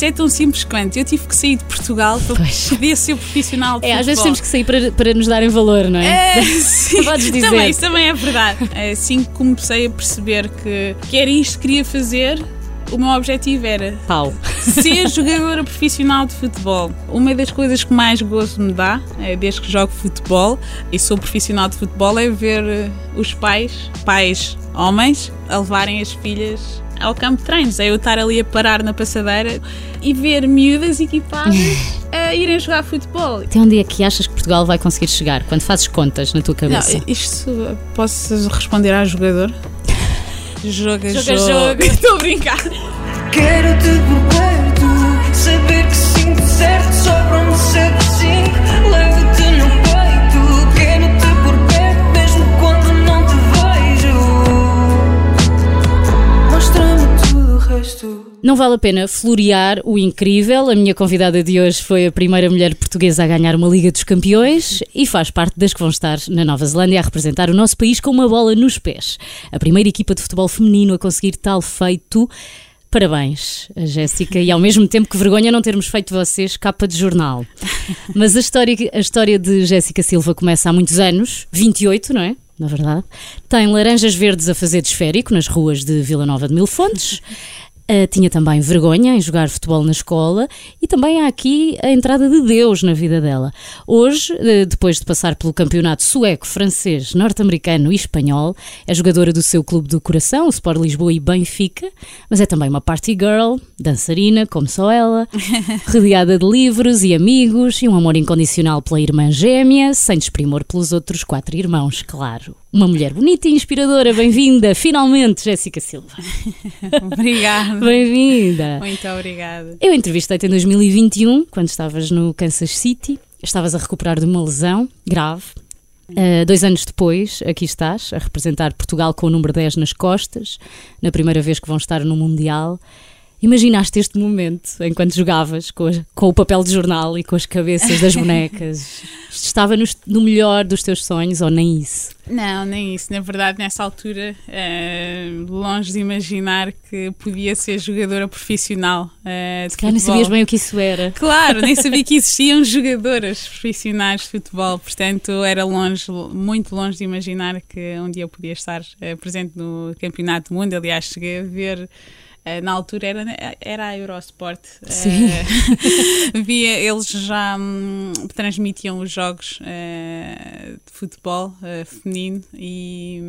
Isto é tão simples quanto. Eu tive que sair de Portugal para Pois. poder ser profissional de É, às vezes futebol. temos que sair para, para nos darem valor, não é? É, sim. Podes dizer. Também, isso também é verdade. Assim que comecei a perceber que, que era isto que queria fazer, o meu objetivo era Pau. ser jogadora profissional de futebol. Uma das coisas que mais gosto me dá, é, desde que jogo futebol e sou profissional de futebol, é ver eh, os pais, pais homens, a levarem as filhas ao campo de treinos. É eu estar ali a parar na passadeira e ver miúdas equipadas a irem jogar futebol. Até onde é que achas que Portugal vai conseguir chegar? Quando fazes contas na tua cabeça? Não, isto posso responder à jogador? Joga, Joga, jogo. jogo. Estou a brincar. Quero-te por perto, saber que sinto certo, sobram-me Não vale a pena florear o incrível. A minha convidada de hoje foi a primeira mulher portuguesa a ganhar uma Liga dos Campeões e faz parte das que vão estar na Nova Zelândia a representar o nosso país com uma bola nos pés. A primeira equipa de futebol feminino a conseguir tal feito. Parabéns, Jéssica, e ao mesmo tempo que vergonha não termos feito vocês capa de jornal. Mas a história, a história de Jéssica Silva começa há muitos anos, 28, não é? Na verdade. Tem laranjas verdes a fazer de esférico nas ruas de Vila Nova de Mil Fontes. Uh, tinha também vergonha em jogar futebol na escola e também há aqui a entrada de Deus na vida dela. Hoje, uh, depois de passar pelo campeonato sueco, francês, norte-americano e espanhol, é jogadora do seu clube do coração, o Sport Lisboa e Benfica, mas é também uma party girl, dançarina, como só ela, rodeada de livros e amigos e um amor incondicional pela irmã gêmea, sem desprimor pelos outros quatro irmãos, claro. Uma mulher bonita e inspiradora, bem-vinda, finalmente, Jéssica Silva. Obrigada. Bem-vinda! Muito obrigada. Eu entrevistei-te em 2021, quando estavas no Kansas City. Estavas a recuperar de uma lesão grave. Uh, dois anos depois, aqui estás, a representar Portugal com o número 10 nas costas, na primeira vez que vão estar no Mundial. Imaginaste este momento enquanto jogavas com, a- com o papel de jornal e com as cabeças das bonecas? Isto estava nos- no melhor dos teus sonhos ou nem isso? Não, nem isso. Na verdade, nessa altura, eh, longe de imaginar que podia ser jogadora profissional Cara, nem sabias bem o que isso era. Claro, nem sabia que existiam jogadoras profissionais de futebol, portanto era longe, muito longe de imaginar que um dia eu podia estar eh, presente no Campeonato do Mundo. Aliás, cheguei a ver. Eh, na altura era, era a Eurosport. eh, Sim. via, eles já hum, transmitiam os jogos eh, de futebol eh, feminino e,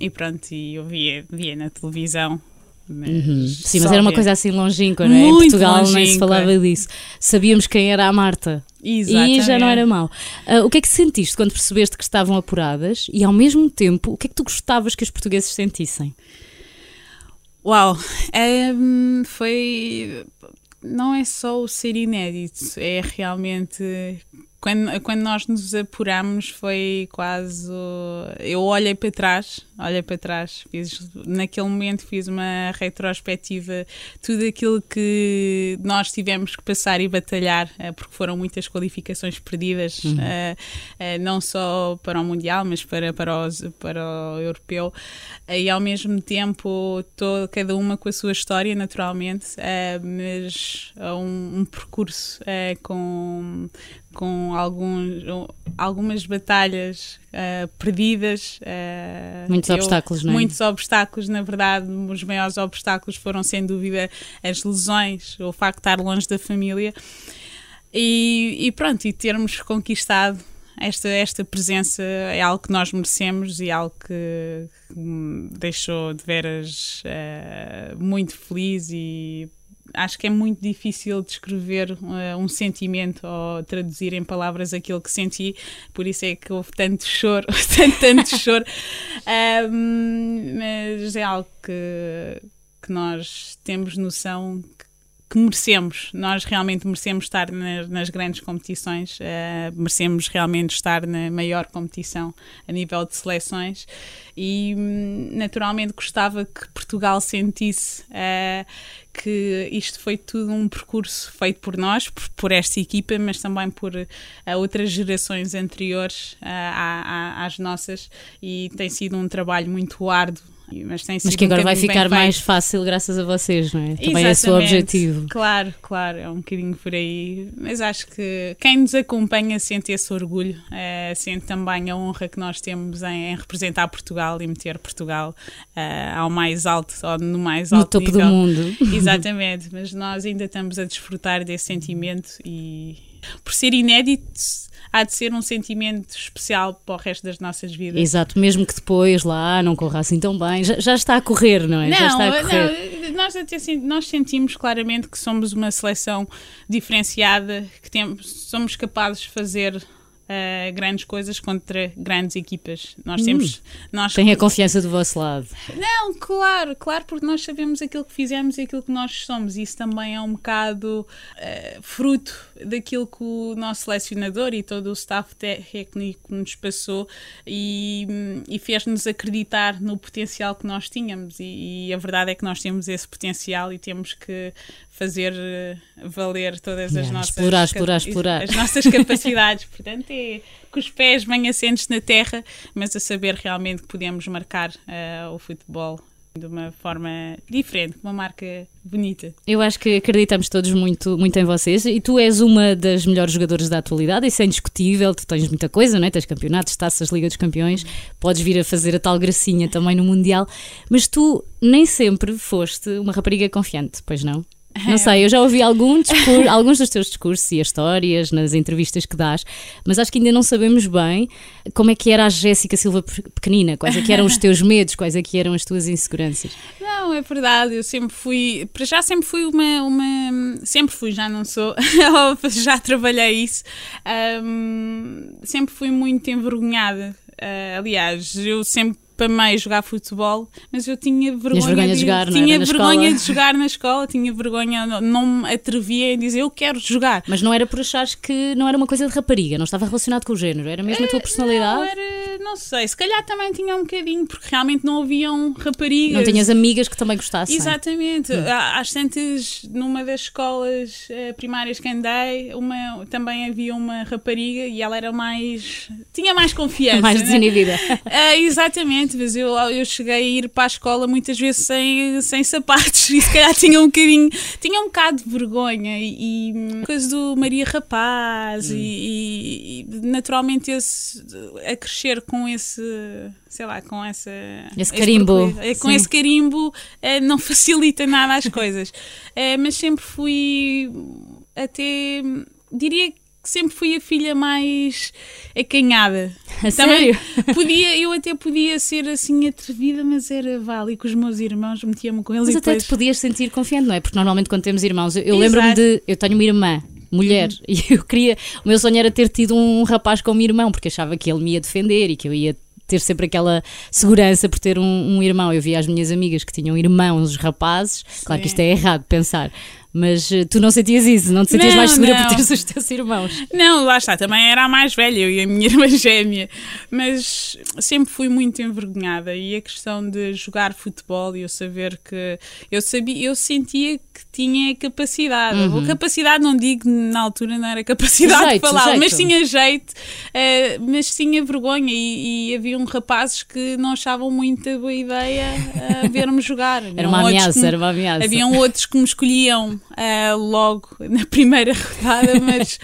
e pronto, e eu via, via na televisão. Mas Uhum. Sim, mas era uma coisa assim longínqua, não é? Em Muito Portugal nem se longínqua. falava disso. Sabíamos quem era a Marta. E já não Exatamente. era mau. Ah, o que é que sentiste quando percebeste que estavam apuradas e, ao mesmo tempo, o que é que tu gostavas que os portugueses sentissem? Uau, foi. Não é só o ser inédito, é realmente. Quando, quando nós nos apuramos, foi quase. Eu olhei para trás, olhei para trás, fiz, naquele momento fiz uma retrospectiva, tudo aquilo que nós tivemos que passar e batalhar, eh, porque foram muitas qualificações perdidas, eh, eh, não só para o Mundial, mas para, para, os, para o Europeu, e ao mesmo tempo tô, cada uma com a sua história, naturalmente, mas um, um percurso com, com alguns, algumas batalhas eh, perdidas. eh, Muitos obstáculos, não é? Muitos obstáculos, na verdade, os maiores obstáculos foram sem dúvida as lesões, o facto de estar longe da família e, e pronto, e termos conquistado esta, esta presença é algo que nós merecemos e algo que, que me deixou de veras eh, muito feliz e acho que é muito difícil descrever eh, um sentimento ou traduzir em palavras aquilo que senti, por isso é que houve tanto choro, tanto, tanto choro, mas é algo que, que nós temos noção que merecemos, nós realmente merecemos estar nas, nas grandes competições, eh, merecemos realmente estar na maior competição a nível de seleções. E hum, naturalmente gostava que Portugal sentisse eh, que isto foi tudo um percurso feito por nós, por, por esta equipa, mas também por eh, outras gerações anteriores eh, à- à- às nossas. E tem sido um trabalho muito árduo Mas, tem Mas que um agora vai ficar mais feito. fácil graças a vocês, não é? Também é esse o Exatamente. objetivo. Claro, claro, é um bocadinho por aí. Mas acho que quem nos acompanha sente esse orgulho, eh, sente também a honra que nós temos em, em representar Portugal e meter Portugal eh, ao mais alto, ou no mais No alto topo nível. do mundo. Exatamente, mas nós ainda estamos a desfrutar desse sentimento e por ser inédito há de ser um sentimento especial para o resto das nossas vidas. Exato, mesmo que depois lá não corra assim tão bem, já, já está a correr, não é? já está a correr. não, nós, até sen- nós sentimos claramente que somos uma seleção diferenciada, que temos, somos capazes de fazer eh, grandes coisas contra grandes equipas. Nós temos. Nós Tem a confiança do vosso lado. Não, claro, claro, porque nós sabemos aquilo que fizemos e aquilo que nós somos. Isso também é um bocado eh, fruto daquilo que o nosso selecionador e todo o staff técnico nos passou e, e fez-nos acreditar no potencial que nós tínhamos. E, e a verdade é que nós temos esse potencial e temos que fazer eh, valer todas as Yeah, nossas explorar, explorar, explorar. as nossas capacidades. Portanto, é com os pés bem assentes na terra, mas a saber realmente que podemos marcar eh, o futebol de uma forma diferente, com uma marca bonita. Eu acho que acreditamos todos muito, muito em vocês e tu és uma das melhores jogadoras da atualidade, isso é indiscutível. Tu tens muita coisa, não é? Tens campeonatos, taças, Liga dos Campeões, podes vir a fazer a tal gracinha também no Mundial, mas tu nem sempre foste uma rapariga confiante, pois não? Não sei, eu já ouvi algum discur- alguns dos teus discursos e as histórias nas entrevistas que dás, mas acho que ainda não sabemos bem como é que era a Jéssica Silva pe- pequenina, quais é que eram os teus medos, quais é que eram as tuas inseguranças. Não, é verdade, eu sempre fui, para já sempre fui uma, uma sempre fui, já não sou, já trabalhei isso, Ahm, sempre fui muito envergonhada. Ah, aliás, eu sempre amei jogar futebol, mas eu tinha vergonha, vergonha de jogar, não era, tinha vergonha escola? de jogar na escola, tinha vergonha, não, não me atrevia a dizer eu quero jogar. Mas não era por achares que não era uma coisa de rapariga, não estava relacionado com o género, era mesmo a tua personalidade? Não, era, não sei, se calhar também tinha um bocadinho, porque realmente não haviam raparigas. Não tinhas amigas que também gostassem? Exatamente. Hum. Às tantas, numa das escolas eh, primárias que andei, uma, também havia uma rapariga e ela era mais. tinha mais confiança. Mais né? desinibida. Ah, exatamente, mas eu, eu cheguei a ir para a escola muitas vezes sem, sem sapatos e se calhar tinha um bocadinho, tinha um bocado de vergonha e, e coisa do Maria Rapaz Hum. e, e naturalmente esse, a crescer com esse, sei lá, com essa... Esse carimbo, percurso, Com sim. esse carimbo eh, não facilita nada as coisas, Eh, mas sempre fui até, diria que sempre fui a filha mais acanhada. A Também sério? podia, eu até podia ser assim atrevida, mas era vale com os meus irmãos, metia-me com eles Mas e até depois... te podias sentir confiante, não é? Porque normalmente quando temos irmãos, eu, eu. Uhum. lembro-me de. Eu tenho uma irmã. Mulher, e eu queria. O meu sonho era ter tido um rapaz como irmão, porque achava que ele me ia defender e que eu ia ter sempre aquela segurança por ter um, um irmão. Eu via as minhas amigas que tinham irmãos rapazes, claro que isto é errado pensar, mas eh, tu não sentias isso, não te sentias Não, mais segura não. por teres os teus irmãos. Não, lá está, também era a mais velha, eu e a minha irmã gêmea, mas sempre fui muito envergonhada e a questão de jogar futebol e eu saber que eu sabia, eu sentia que tinha capacidade. Uhum. Capacidade não digo na altura não era capacidade Jeito, de falar, mas tinha jeito, eh, mas tinha vergonha e, e haviam rapazes que não achavam muito boa ideia a ver-me jogar. Era uma ameaça, me- era uma ameaça. Haviam outros que me escolhiam ah, logo na primeira rodada, mas,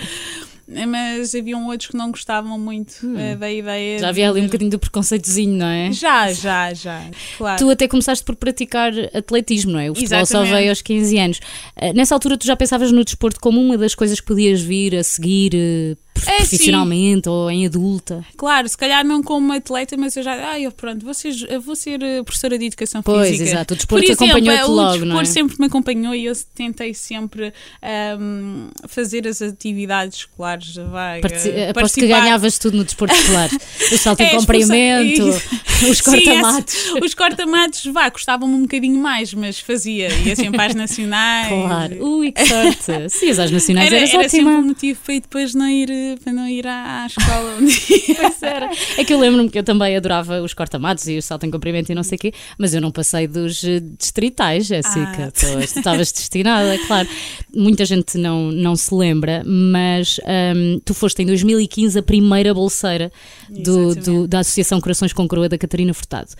mas haviam outros que não gostavam muito ah, da ideia. Hum. Já havia ali um bocadinho do preconceitozinho, não é? Já, já, já. Claro. Tu até começaste por praticar atletismo, não é? O futebol só Exatamente. veio aos 15 anos. Eh, Nessa altura tu já pensavas no desporto como uma das coisas que podias vir a seguir eh, É, sim. profissionalmente ou em adulta? Claro, se calhar não como atleta, mas eu já. Ah, eu pronto, vou ser, eu vou ser eh, professora de educação Pois, física. exato, o desporto Por exemplo, acompanhou-te o logo, desporto não é? sempre me acompanhou e eu tentei sempre ahm, fazer as atividades escolares. Vai, Partici- eh, Aposto que ganhavas tudo no desporto escolar. O salto em É, comprimento, expulsa- os Sim, cortamatos. esse- os cortamatos, vá, custavam-me um bocadinho mais, mas fazia. Ia sempre às nacionais. Claro. Ui, que sorte. Sim, as às nacionais Era, eras era sempre ótima. um motivo para ir depois não ir para não ir à, à escola um dia. Pois era. É que eu lembro-me que eu também adorava os corta-matos e o salto em comprimento e não sei o quê, mas eu não passei dos eh, distritais, Jéssica. Ah. Pois, tu estavas destinada, claro. Muita gente não, não se lembra, mas hum, tu foste em 2015 a primeira bolseira do, do- da Associação Corações com Coroa da Catarina Furtado.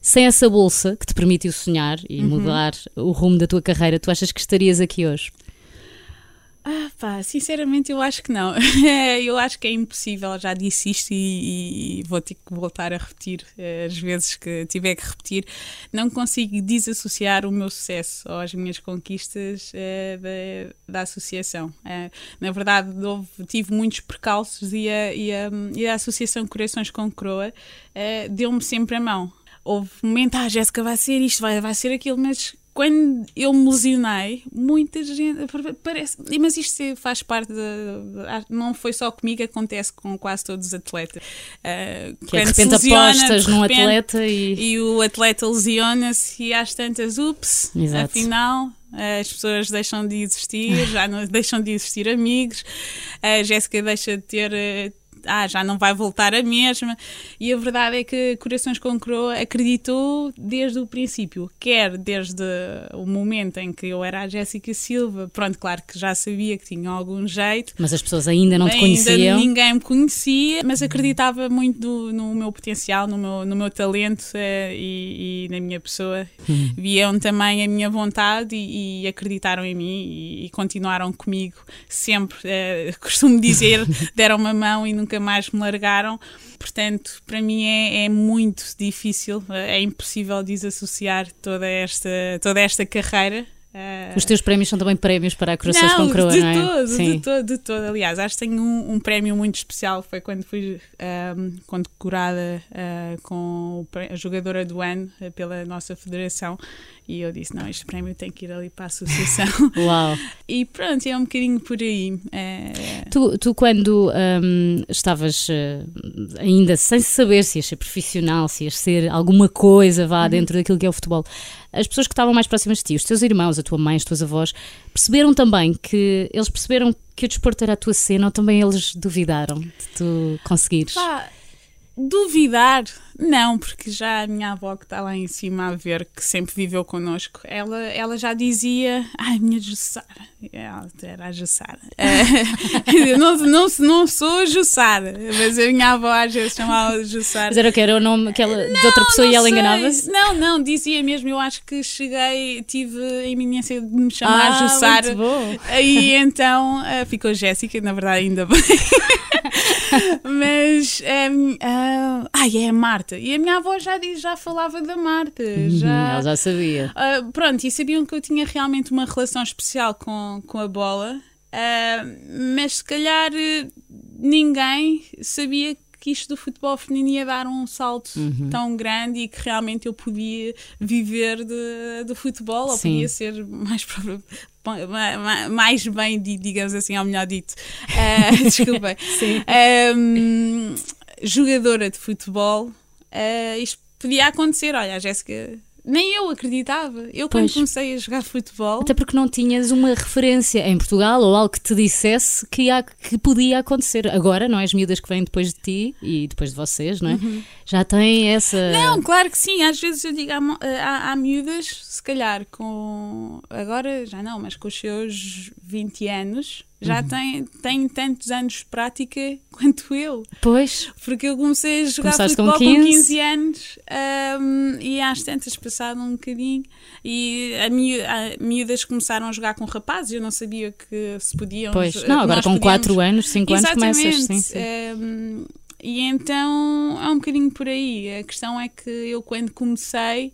Sem essa bolsa que te permitiu sonhar e Uhum. mudar o rumo da tua carreira, tu achas que estarias aqui hoje? Ah, pá, sinceramente eu acho que não. eu acho que é impossível, já disse isto e, e vou ter que voltar a repetir eh, as vezes que tiver que repetir. Não consigo desassociar o meu sucesso ou as minhas conquistas eh, da, da associação. Eh, na verdade, houve- tive muitos percalços e a, e a, e a Associação Corações com Croa eh, deu-me sempre a mão. Houve um momento, ah, Jéssica, vai ser isto, vai, vai ser aquilo, mas quando eu me lesionei, muita gente. Parece, mas isto faz parte da. Não foi só comigo, acontece com quase todos os atletas. Ah, Que é, de quando se repente lesiona, apostas de num repente, atleta e. E o atleta lesiona-se e às tantas, ups, Exato. afinal. As pessoas deixam de existir, já não deixam de existir amigos, a Jéssica deixa de ter. Ah, já não vai voltar a mesma. E a verdade é que Corações com Croa acreditou desde o princípio, quer desde o momento em que eu era a Jéssica Silva. Pronto, claro que já sabia que tinha algum jeito, Mas as pessoas ainda não te Ainda conheciam. ninguém me conhecia, mas acreditava muito do- no meu potencial, no meu, no meu talento eh, e, e na minha pessoa. Hum. Viam também a minha vontade e, e acreditaram em mim e, e continuaram comigo sempre. eh, costumo dizer, deram uma mão e nunca mais me largaram. Portanto, para mim é, é muito difícil, é impossível desassociar toda esta, toda esta carreira. eh, Os teus prémios são também prémios para a Corações com Croa, de não é? todo, Sim. de todo, de todo. Aliás, acho que tenho um, um prémio muito especial. Foi quando fui ahm, condecorada ah, com a jogadora do ano ah, pela nossa federação. E eu disse: não, este prémio tem que ir ali para a associação. Uau. e pronto, é um bocadinho por aí. É, Tu, tu quando hum, estavas eh, ainda sem saber se ias ser profissional, se ias ser alguma coisa vá Uhum. dentro daquilo que é o futebol, as pessoas que estavam mais próximas de ti, os teus irmãos, a tua mãe, as tuas avós, perceberam também que eles perceberam que o desporto era a tua cena ou também eles duvidaram de tu conseguires? Pá, duvidar, não, porque já a minha avó que está lá em cima a ver, que sempre viveu connosco, ela, ela já dizia, ai, minha Jussara, ela era a Jussara. Eu não, não, não sou a Jussara, mas a minha avó às vezes chamava Jussara. Mas era o que? Era o nome que ela- de outra pessoa Não e ela enganava-se? Não, não, dizia mesmo, eu acho que cheguei, tive a iminência de me chamar Ah, Jussara. Aí então eh, ficou Jéssica, na verdade ainda bem. Mas um, ai, é a Marta. E a minha avó já, diz, já falava da Marta. Hum, Já, Ela já sabia. Ah, pronto, e sabiam que eu tinha realmente uma relação especial com, com a bola, ah, mas se calhar eh, ninguém sabia que isto do futebol feminino ia dar um salto Uhum. tão grande e que realmente eu podia viver de, de futebol, ou Sim. podia ser mais, mais bem, di- digamos assim, ao melhor dito. Ah, desculpem. Sim. Ahm, jogadora de futebol, ah, isto podia acontecer. Olha, a Jéssica, nem eu acreditava. Eu, quando Pois. comecei a jogar futebol, Até porque não tinhas uma referência em Portugal ou algo que te dissesse que, ia- que podia acontecer. Agora, não é? As miúdas que vêm depois de ti e depois de vocês, não é? Já têm essa. Uhum. Não, claro que sim. Às vezes eu digo há, mo- há, há miúdas, se calhar com. Agora já não, mas com os seus 20 anos, já têm, têm tantos anos de prática quanto eu. Pois, Porque eu comecei a jogar Começaste com futebol com 15, 15 anos ahm, e às tantas passado um bocadinho. E a miú- a miúdas começaram a jogar com rapazes, eu não sabia que se podiam. pois. Não, agora com podíamos- 4 anos, 5 anos começas. Sim, sim. Ehm, e então é um bocadinho por aí. A questão é que eu, quando comecei,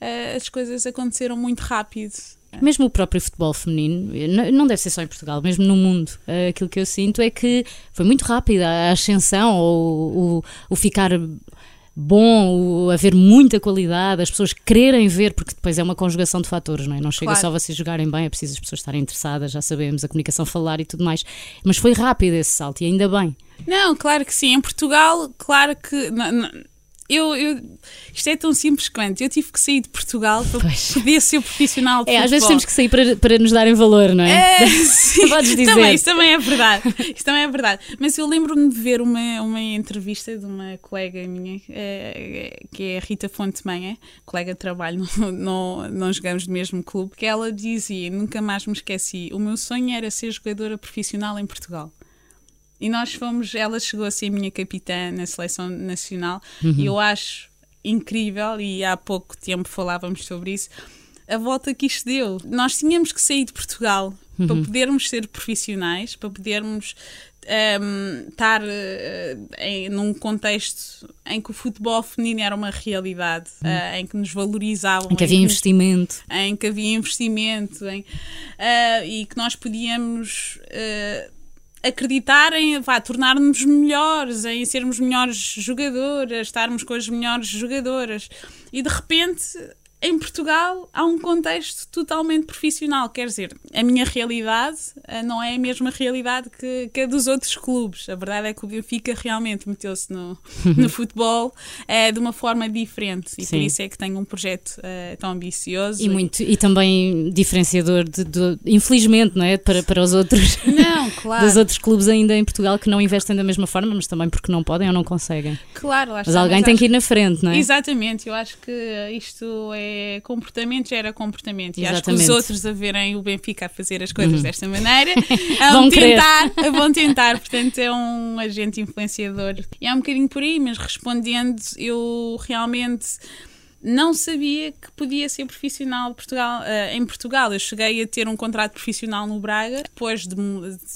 eh, as coisas aconteceram muito rápido. Mesmo o próprio futebol feminino, não deve ser só em Portugal, mesmo no mundo, eh, aquilo que eu sinto é que foi muito rápida a ascensão, ou o, o ficar bom, o haver muita qualidade, as pessoas quererem ver, porque depois é uma conjugação de fatores, não é? Não chega Claro. só vocês jogarem bem, é preciso as pessoas estarem interessadas, já sabemos, a comunicação falar e tudo mais. Mas foi rápido esse salto e ainda bem. Não, claro que sim. Em Portugal, claro que. n- n- eu, eu- isto é tão simples quanto eu tive que sair de Portugal para Pois. poder ser profissional de É, às vezes futebol. temos que sair para, para nos darem valor, não é? É, sim. Podes dizer. Também, isso também é verdade. Isso também é verdade. Mas eu lembro-me de ver uma, uma entrevista de uma colega minha, eh, que é a Rita Fonte Manha, colega de trabalho, não, não, não jogamos no mesmo clube, que ela dizia, nunca mais me esqueci, o meu sonho era ser jogadora profissional em Portugal. E nós fomos, ela chegou a ser minha capitã na seleção nacional e eu acho incrível, e há pouco tempo falávamos sobre isso, a volta que isto deu. Nós tínhamos que sair de Portugal para podermos ser profissionais, para podermos ehm, estar eh, em, num contexto em que o futebol feminino era uma realidade, eh, em que nos valorizavam, Em que havia que- investimento. em que havia investimento em, ah, e que nós podíamos acreditar em tornar-nos melhores, em sermos melhores jogadoras, estarmos com as melhores jogadoras. E de repente, em Portugal, há um contexto totalmente profissional. Quer dizer, a minha realidade ah, não é a mesma realidade que, que a dos outros clubes. A verdade é que o Benfica realmente meteu-se no, no futebol ah, de uma forma diferente. E Sim. por isso é que tenho um projeto ah, tão ambicioso. E, muito, e também diferenciador, de, de- infelizmente, não é? Para, para os outros. Não, claro. Dos outros clubes ainda em Portugal que não investem da mesma forma, mas também porque não podem ou não conseguem. Claro, lá Mas está, alguém tem acho- que ir na frente, não é? Exatamente, eu acho que isto é comportamento, gera comportamento. E acho que os Exatamente. Uhum. outros a verem o Benfica a fazer as coisas desta maneira Vão querer. tentar, vão tentar. Portanto, é um agente influenciador. E é um bocadinho por aí, mas respondendo, eu realmente. Não sabia que podia ser profissional Portugal, eh, em Portugal. Eu cheguei a ter um contrato profissional no Braga, depois de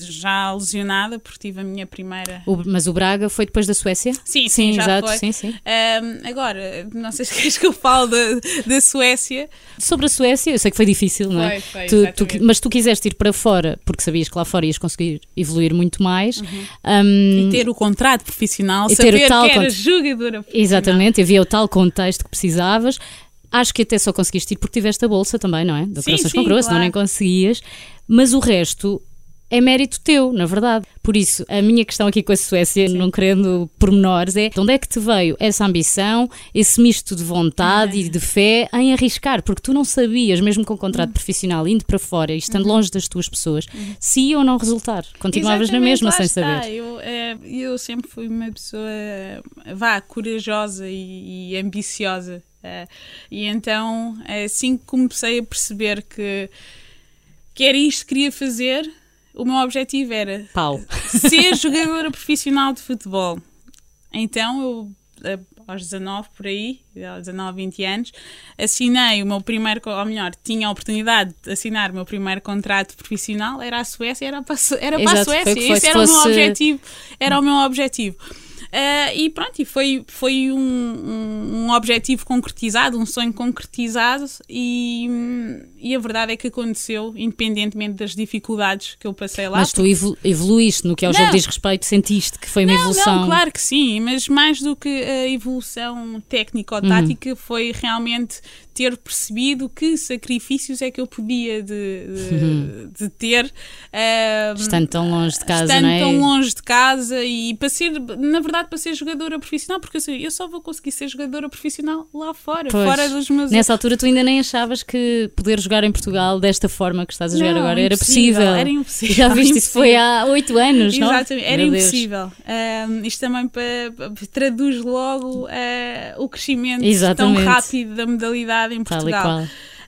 já lesionada, porque tive a minha primeira O- mas o Braga foi depois da Suécia? Sim, sim, já exato, foi. sim, sim. Ahm, agora, não sei se queres que eu fale da, Suécia. Sobre a Suécia, eu sei que foi difícil, não é? Foi, foi, Tu- tu mas tu quiseste ir para fora porque sabias que lá fora ias conseguir evoluir muito mais. Uhum. Hum, Ter o contrato profissional, E ter o saber tal que era cont- jogadora profissional. Exatamente, havia o tal contexto que Acho que até só conseguiste ir porque tiveste a bolsa também, não é? De Sim, operações sim, com coroa, senão claro. nem conseguias. Mas o resto é mérito teu, na verdade. Por isso, a minha questão aqui com a Suécia, não querendo pormenores, é de onde é que te veio essa ambição, esse misto de vontade e de fé em arriscar? Porque tu não sabias, mesmo com um contrato Uhum. profissional, indo para fora e estando longe das tuas pessoas, se ia ou não resultar. Continuavas na Exatamente, mesma lá sem está. saber. Eu, eh, eu sempre fui uma pessoa, vá, corajosa e, e ambiciosa. Eh, e então, assim que comecei a perceber que, que era isto que queria fazer, o meu objetivo era Pau. ser jogadora profissional de futebol. Então eu, eh, aos 19 por aí, aos 19, 20 anos, assinei o meu primeiro, ou melhor, tinha a oportunidade de assinar o meu primeiro contrato profissional, era a Suécia, era para, era para a Exato, Suécia. Esse se era o meu objetivo. Era o meu objetivo. Ah, e pronto, e foi, foi um, um, um objetivo concretizado, um sonho concretizado, e, e a verdade é que aconteceu, independentemente das dificuldades que eu passei lá. Mas tu evolu- evoluíste no que ao Não. jogo diz respeito, sentiste que foi uma Não, evolução. não, claro que sim, mas mais do que a evolução técnica ou Uhum. tática foi realmente ter percebido que sacrifícios é que eu podia de, de, de ter ah, Estando tão longe de casa, estando não é? tão longe de casa e para ser, na verdade, para ser jogadora profissional, porque eu, sei, eu só vou conseguir ser jogadora profissional lá fora, Pois. fora dos meus Nessa altura tu ainda nem achavas que poder jogar em Portugal desta forma que estás a jogar Não, agora era possível. era impossível, Já viste, isso foi há oito anos, não? Exatamente, era Meu impossível. Ahm, isto também pa- pa- traduz logo ah, o crescimento Exatamente. tão rápido da modalidade em Portugal.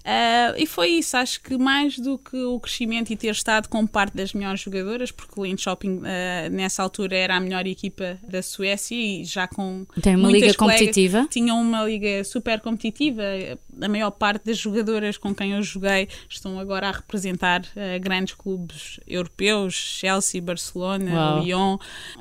Ah, e foi isso, acho que mais do que o crescimento e ter estado com parte das melhores jogadoras, porque o Lind Shopping ah, nessa altura era a melhor equipa da Suécia e já com Tem uma liga competitiva. tinham uma liga super competitiva. A maior parte das jogadoras com quem eu joguei estão agora a representar eh, grandes clubes europeus, Chelsea, Barcelona, Uau. Lyon.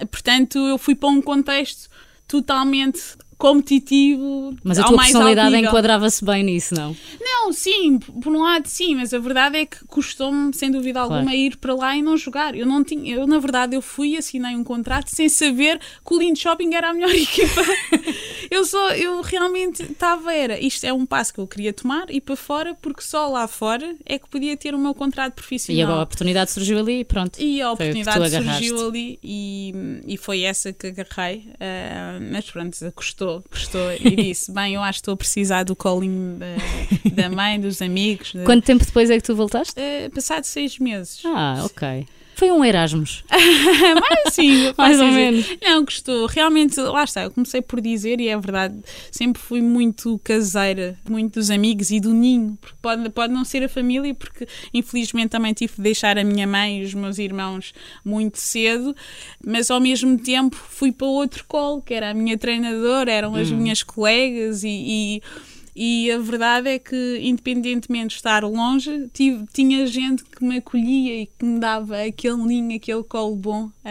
Portanto, eu fui para um contexto totalmente competitivo. Mas a tua personalidade enquadrava-se bem nisso, não? Não, sim, por um lado sim, mas a verdade é que custou-me, sem dúvida alguma, Claro. ir para lá e não jogar. Eu não tinha, eu na verdade eu fui e assinei um contrato sem saber que o Lind Shopping era a melhor equipa. eu só, eu realmente estava, era, isto é um passo que eu queria tomar e para fora, porque só lá fora é que podia ter o meu contrato profissional. E a oportunidade surgiu ali e pronto. E a oportunidade surgiu ali e, e foi essa que agarrei. ah, mas pronto, custou, custou. E disse: Bem, eu acho que estou a precisar do colinho da, da mãe, dos amigos. da- Quanto tempo depois é que tu voltaste? Ah, passado seis meses. Ah, ok. Foi um Erasmus. Mas assim, Mais ou dizer. menos. Não, gostou. Realmente, lá está, eu comecei por dizer, e é verdade, sempre fui muito caseira, muito dos amigos e do ninho, porque pode, pode não ser a família, porque infelizmente também tive de deixar a minha mãe e os meus irmãos muito cedo, mas ao mesmo tempo fui para outro colo, que era a minha treinadora, eram as minhas colegas e. e e a verdade é que, independentemente de estar longe, tive- tinha gente que me acolhia e que me dava aquele ninho, aquele colo bom. E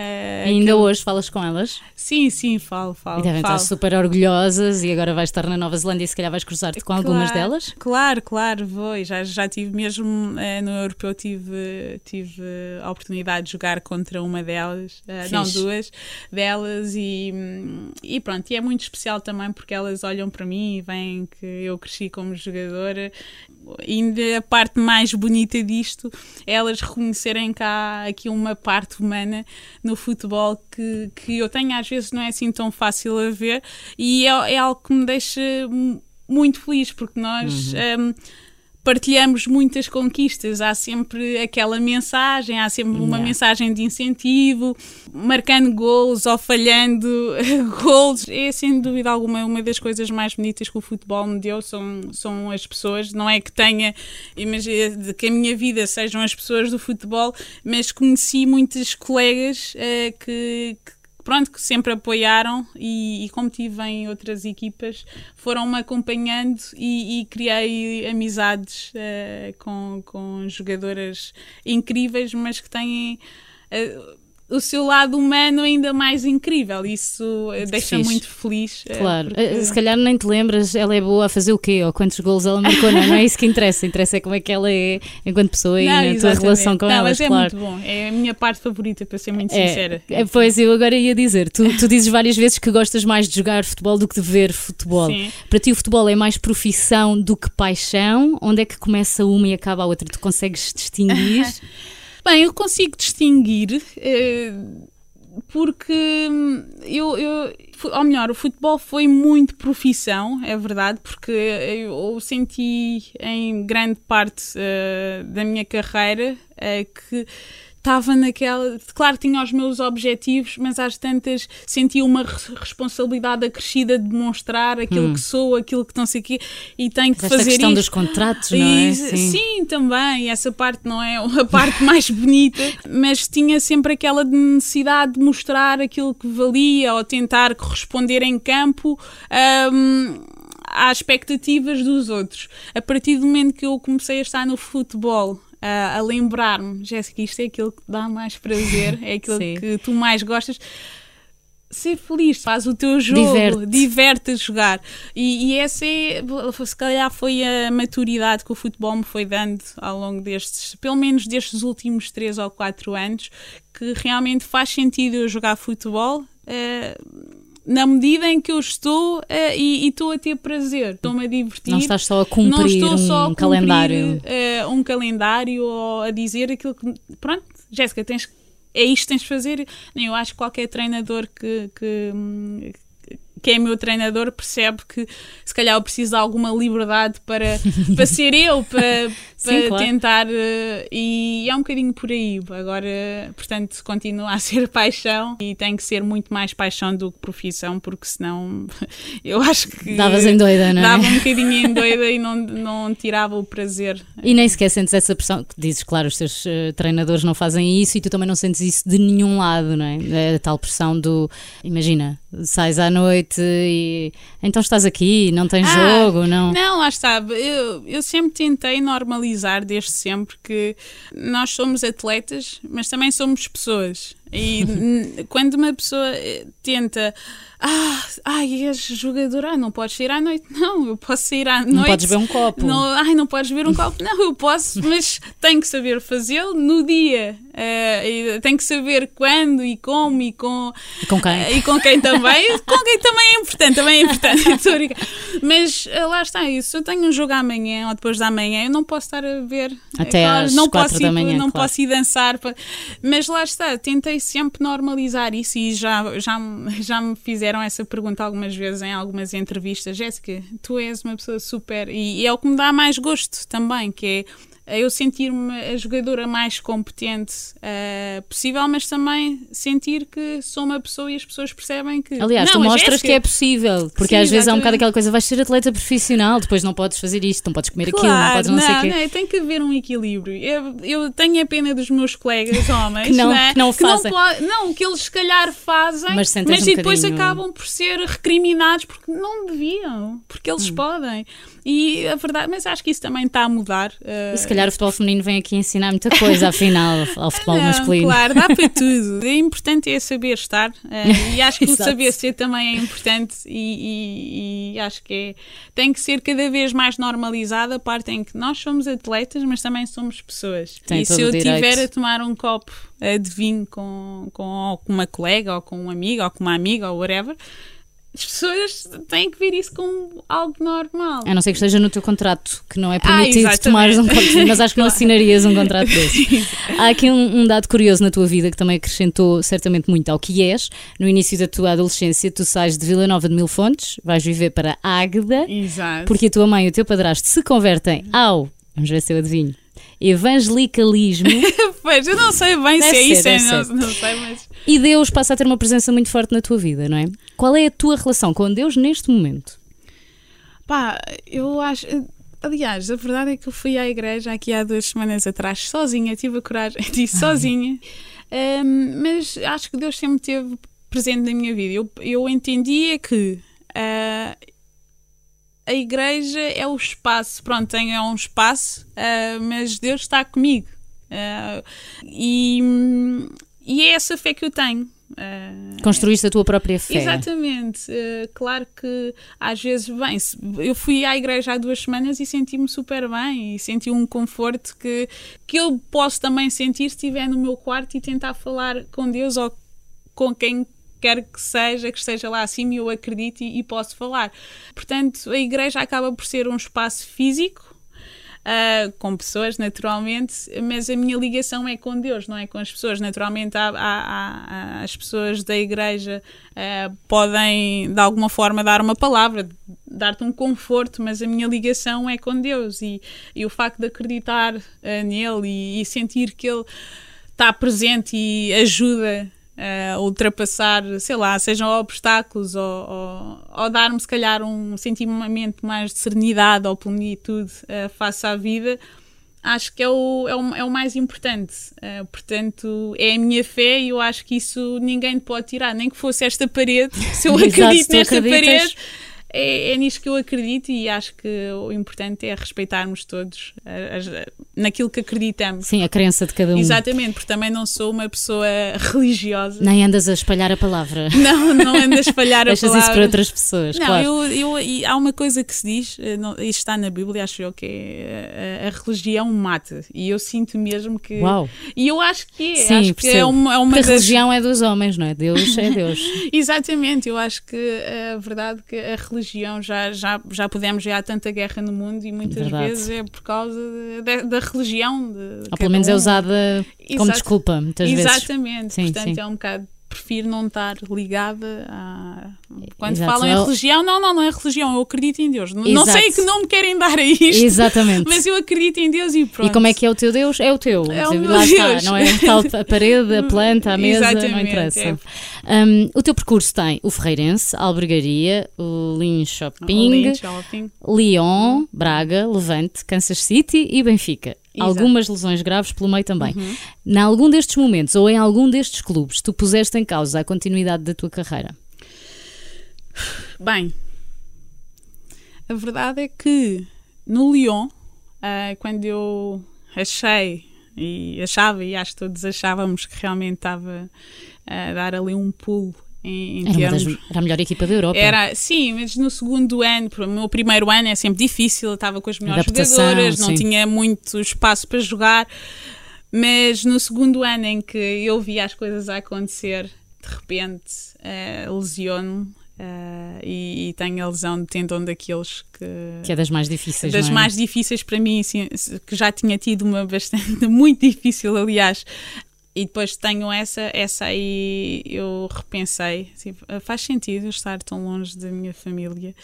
ainda aquele- hoje falas com elas Sim, sim, falo, falo. e devem falo. estar super orgulhosas e agora vais estar na Nova Zelândia e se calhar vais cruzar-te com algumas Claro, delas. Claro, claro, vou. Já, já tive mesmo eh, no Europeu, tive, tive a oportunidade de jogar contra uma delas, eh, não, duas delas, e, e pronto. E é muito especial também porque elas olham para mim e veem que eu cresci como jogadora. Ainda a parte mais bonita disto é elas reconhecerem cá aqui uma parte humana no futebol que, que eu tenho às vezes não é assim tão fácil a ver e é, é algo que me deixa mu- muito feliz porque nós hum, partilhamos muitas conquistas, há sempre aquela mensagem, há sempre uma Yeah. mensagem de incentivo, marcando gols ou falhando gols. É sem dúvida alguma uma das coisas mais bonitas que o futebol me deu são, são as pessoas. Não é que tenha, imagina, de que a minha vida sejam as pessoas do futebol, mas conheci muitos colegas eh, que, que pronto, que sempre apoiaram e, e como tive em outras equipas, foram-me acompanhando e, e criei amizades eh, com, com jogadoras incríveis, mas que têm eh, o seu lado humano ainda mais incrível. Isso eh, deixa muito feliz. eh, Claro, porque- Eh, se calhar nem te lembras, ela é boa a fazer o quê? Ou quantos gols ela marcou? Não, não é isso que interessa. Interessa é como é que ela é enquanto pessoa e Não, na tua exatamente. relação com Não, elas, mas é claro. muito bom. É a minha parte favorita, para ser muito É, sincera. é, pois eu agora ia dizer, tu, tu dizes várias vezes que gostas mais de jogar futebol do que de ver futebol. Sim. Para ti o futebol é mais profissão do que paixão? Onde é que começa uma e acaba a outra? Tu consegues distinguir? Bem, eu consigo distinguir eh, porque eu, eu, ou melhor, o futebol foi muito profissão, é verdade, porque eu senti em grande parte eh, da minha carreira eh, que estava naquela. Claro, tinha os meus objetivos, mas às tantas sentia uma re- responsabilidade acrescida de demonstrar aquilo que sou, aquilo que não sei o quê, e tenho que Esta fazer questão isto. dos contratos, não é? E- sim. também. Essa parte não é a parte mais bonita, mas tinha sempre aquela necessidade de mostrar aquilo que valia ou tentar corresponder em campo. hum, às expectativas dos outros. A partir do momento que eu comecei a estar no futebol, a, a lembrar-me, Jéssica, isto é aquilo que dá mais prazer, é aquilo Sim. que tu mais gostas. Ser feliz, faz o teu jogo, Diverte. diverte a jogar. E, e essa é, se calhar, foi a maturidade que o futebol me foi dando ao longo destes, pelo menos destes últimos 3 ou 4 anos, que realmente faz sentido eu jogar futebol. eh, na medida em que eu estou eh, e e estou a ter prazer, estou-me a divertir. Não estás só a Não cumprir estou só a um cumprir, calendário. eh, um calendário ou a dizer aquilo que. Pronto, Jéssica, tens, é isto que tens de fazer. Eu acho que qualquer treinador que, que, hum, que é meu treinador percebe que se calhar eu preciso de alguma liberdade para, para ser eu, para, Sim, para claro. tentar. eh, E é um bocadinho por aí. Agora, portanto, continua a ser paixão e tem que ser muito mais paixão do que profissão, porque senão eu acho que. Davas em doida, não é? Dava um bocadinho em doida e não, não tirava o prazer. E nem sequer sentes essa pressão, que dizes, claro, os teus eh, treinadores não fazem isso e tu também não sentes isso de nenhum lado, não é? É a tal pressão do, imagina, sais à noite e então estás aqui, não tens Ah, jogo, não. Não, lá está. Eu, eu sempre tentei normalizar desde sempre que nós somos atletas, mas também somos pessoas. E quando uma pessoa eh, tenta, ah, ai, és jogador, ah, não podes sair à noite. Não, eu posso sair à noite. Não podes beber um copo. Não, ai, não podes beber um copo. Não, eu posso, mas tenho que saber fazê-lo no dia. E tenho que saber quando e como e com, E com quem? eh, e com quem também. com quem também é importante, também é importante. Mas eh, lá está isso. Se eu tenho um jogo amanhã ou depois da manhã, eu não posso estar a ver. Até aquelas- às não quatro posso da ir, manhã, Não claro. posso ir dançar. Mas lá está, tentei sempre normalizar isso e já, já, já me fizeram essa pergunta algumas vezes em algumas entrevistas. Jéssica, tu és uma pessoa super. E, e é o que me dá mais gosto também, que é eu sentir-me a jogadora mais competente eh, possível, mas também sentir que sou uma pessoa e as pessoas percebem que. Aliás, não, tu mostras Jéssica- que é possível, porque Sim, às vezes há um bocado exatamente. aquela coisa, vais ser atleta profissional, depois não podes fazer isto, não podes comer aquilo, não podes não, sei o quê. não, tem que haver um equilíbrio. Eu, eu tenho a pena dos meus colegas homens Que não- né, que não fazem. po- não, que eles se calhar fazem, Mas mas, um depois bocadinho- acabam por ser recriminados porque não deviam, porque eles Hum. podem. E a verdade, mas acho que isso também está a mudar. eh, E se calhar o futebol feminino vem aqui ensinar muita coisa, afinal, ao futebol não, masculino. Claro, dá para tudo. O importante é saber estar eh, e acho que o saber ser também é importante e, e- e acho que é, tem que ser cada vez mais normalizada a parte em que nós somos atletas, mas também somos pessoas. Tem e se eu direito. tiver a tomar um copo eh, de vinho com, com, com uma colega ou com um amigo ou com uma amiga ou whatever, as pessoas têm que ver isso como algo normal. A não ser que esteja no teu contrato, que não é Ah, permitido exatamente. tomares um vinho, mas acho que não assinarias um contrato desse. Há aqui um, um dado curioso na tua vida que também acrescentou certamente muito ao que és. No início da tua adolescência, tu sais de Vila Nova de Mil Fontes, vais viver para Águeda, Exato. porque a tua mãe e o teu padrasto se convertem ao, vamos ver se eu adivinho, evangelicalismo Pois, eu não sei bem Deve se é ser, isso, é, não, não sei, mas. E Deus passa a ter uma presença muito forte na tua vida, não é? Qual é a tua relação com Deus neste momento? Pá, eu acho. Aliás, a verdade é que eu fui à igreja aqui há duas semanas atrás, sozinha, tive a coragem de ir sozinha, Ahm, mas acho que Deus sempre esteve presente na minha vida. Eu, eu entendia que ah, a igreja é o espaço, pronto, tem, é um espaço, ah, mas Deus está comigo. Ah, e, e é essa fé que eu tenho. Ah, Construíste a tua própria fé. Exatamente. Eh, claro que às vezes, bem, eu fui à igreja há duas semanas e senti-me super bem e senti um conforto que, que eu posso também sentir se estiver no meu quarto e tentar falar com Deus ou com quem quer que seja, que esteja lá acima e eu acredito e, e posso falar. Portanto, a igreja acaba por ser um espaço físico. Ah, com pessoas, naturalmente, mas a minha ligação é com Deus, não é com as pessoas. Naturalmente, há, há- há- as pessoas da igreja ah, podem, de alguma forma, dar uma palavra, dar-te um conforto, mas a minha ligação é com Deus e, e o facto de acreditar ah, nele e, e sentir que Ele está presente e ajuda a ultrapassar, sei lá, sejam obstáculos ou, ou, ou dar-me, se calhar, um sentimento mais de serenidade ou plenitude eh, face à vida, acho que é o, é o, é o mais importante. Eh, portanto, é a minha fé e eu acho que isso ninguém pode tirar, nem que fosse esta parede. Se eu Exato, acredito nesta acreditas. parede. É, é nisto que eu acredito e acho que o importante é respeitarmos todos eh, as- naquilo que acreditamos. Sim, a crença de cada um. Exatamente, porque também não sou uma pessoa religiosa. Nem andas a espalhar a palavra. Não, não ando a espalhar a Deixas palavra. isso para outras pessoas, Não, claro. eu, eu, e há uma coisa que se diz, eh, não, isto está na Bíblia, acho eu, que é a, a religião mata. E eu sinto mesmo que. Uau. E eu acho que é. Sim, acho que é uma, é uma Porque a das- religião é dos homens, não é? Deus é Deus. Exatamente, eu acho que a verdade é que a religião já, já, já pudemos ver há tanta guerra no mundo e muitas Verdade. vezes é por causa de- da- da religião. De Ou pelo menos é um. usada como Exato. desculpa, muitas vezes. Exatamente, portanto sim. é um bocado. Prefiro não estar ligada a. Quando Exato, falam em o- religião, não, não, não é religião, eu acredito em Deus. Não Exato. sei que não me querem dar a isto, Exatamente. mas eu acredito em Deus e pronto. E como é que é o teu Deus? É o teu. É o Lá está, Deus. não é tal a parede, a planta, a mesa, não Exatamente, interessa. é. Um, o teu percurso tem o Ferreirense, a Albergaria, o Lean Shopping. Lyon, Braga, Levante, Kansas City e Benfica. Exato. Algumas lesões graves pelo meio também. Uhum. Em algum destes momentos ou em algum destes clubes, tu puseste em causa a continuidade da tua carreira? Bem, a verdade é que no Lyon, ah, quando eu achei E achava, e acho que todos achávamos que realmente estava a dar ali um pulo em, em Era, das- era a melhor equipa da Europa. Era, sim, mas no segundo ano, o meu primeiro ano é sempre difícil, eu estava com as melhores Adaptação, jogadoras, não sim. tinha muito espaço para jogar, mas no segundo ano em que eu vi as coisas a acontecer, de repente eh, lesiono-me eh, e, e tenho a lesão de tendão daqueles que Que é das mais difíceis. das é? mais difíceis para mim, assim, que já tinha tido uma bastante, muito difícil, aliás. E depois tenho essa, essa aí eu repensei, assim, faz sentido estar tão longe da minha família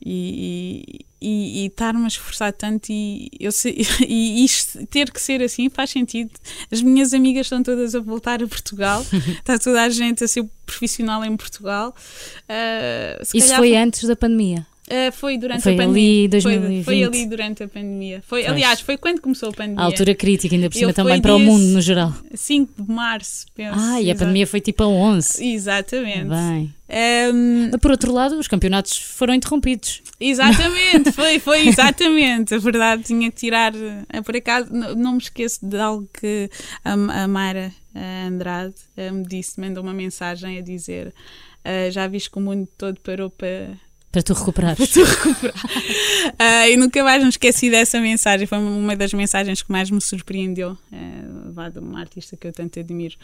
e, e, e, e estar-me a esforçar tanto e, eu e isto ter que ser assim faz sentido. As minhas amigas estão todas a voltar a Portugal, está toda a gente a ser profissional em Portugal. Se Isso calhar foi antes da pandemia. Uh, foi durante Foi a ali pandemia. 2020. Foi, foi ali durante a pandemia. Foi, Pois. aliás, foi quando começou a pandemia. A altura crítica, ainda por cima também para o mundo no geral. 5 de março, penso. Ah, e a pandemia foi tipo a 11. Exatamente. Bem. Um, Mas por outro lado, os campeonatos foram interrompidos. exatamente, foi, foi exatamente. A verdade, tinha que tirar. eh, Por acaso, n- não me esqueço de algo que a, a Mara eh, Andrade me disse, mandou uma mensagem a dizer. eh, já viste que o mundo todo parou para, Para tu recuperares. tu recuperar. Ah, e nunca mais me esqueci dessa mensagem. Foi uma das mensagens que mais me surpreendeu. Uh, vá de uma artista que eu tanto admiro.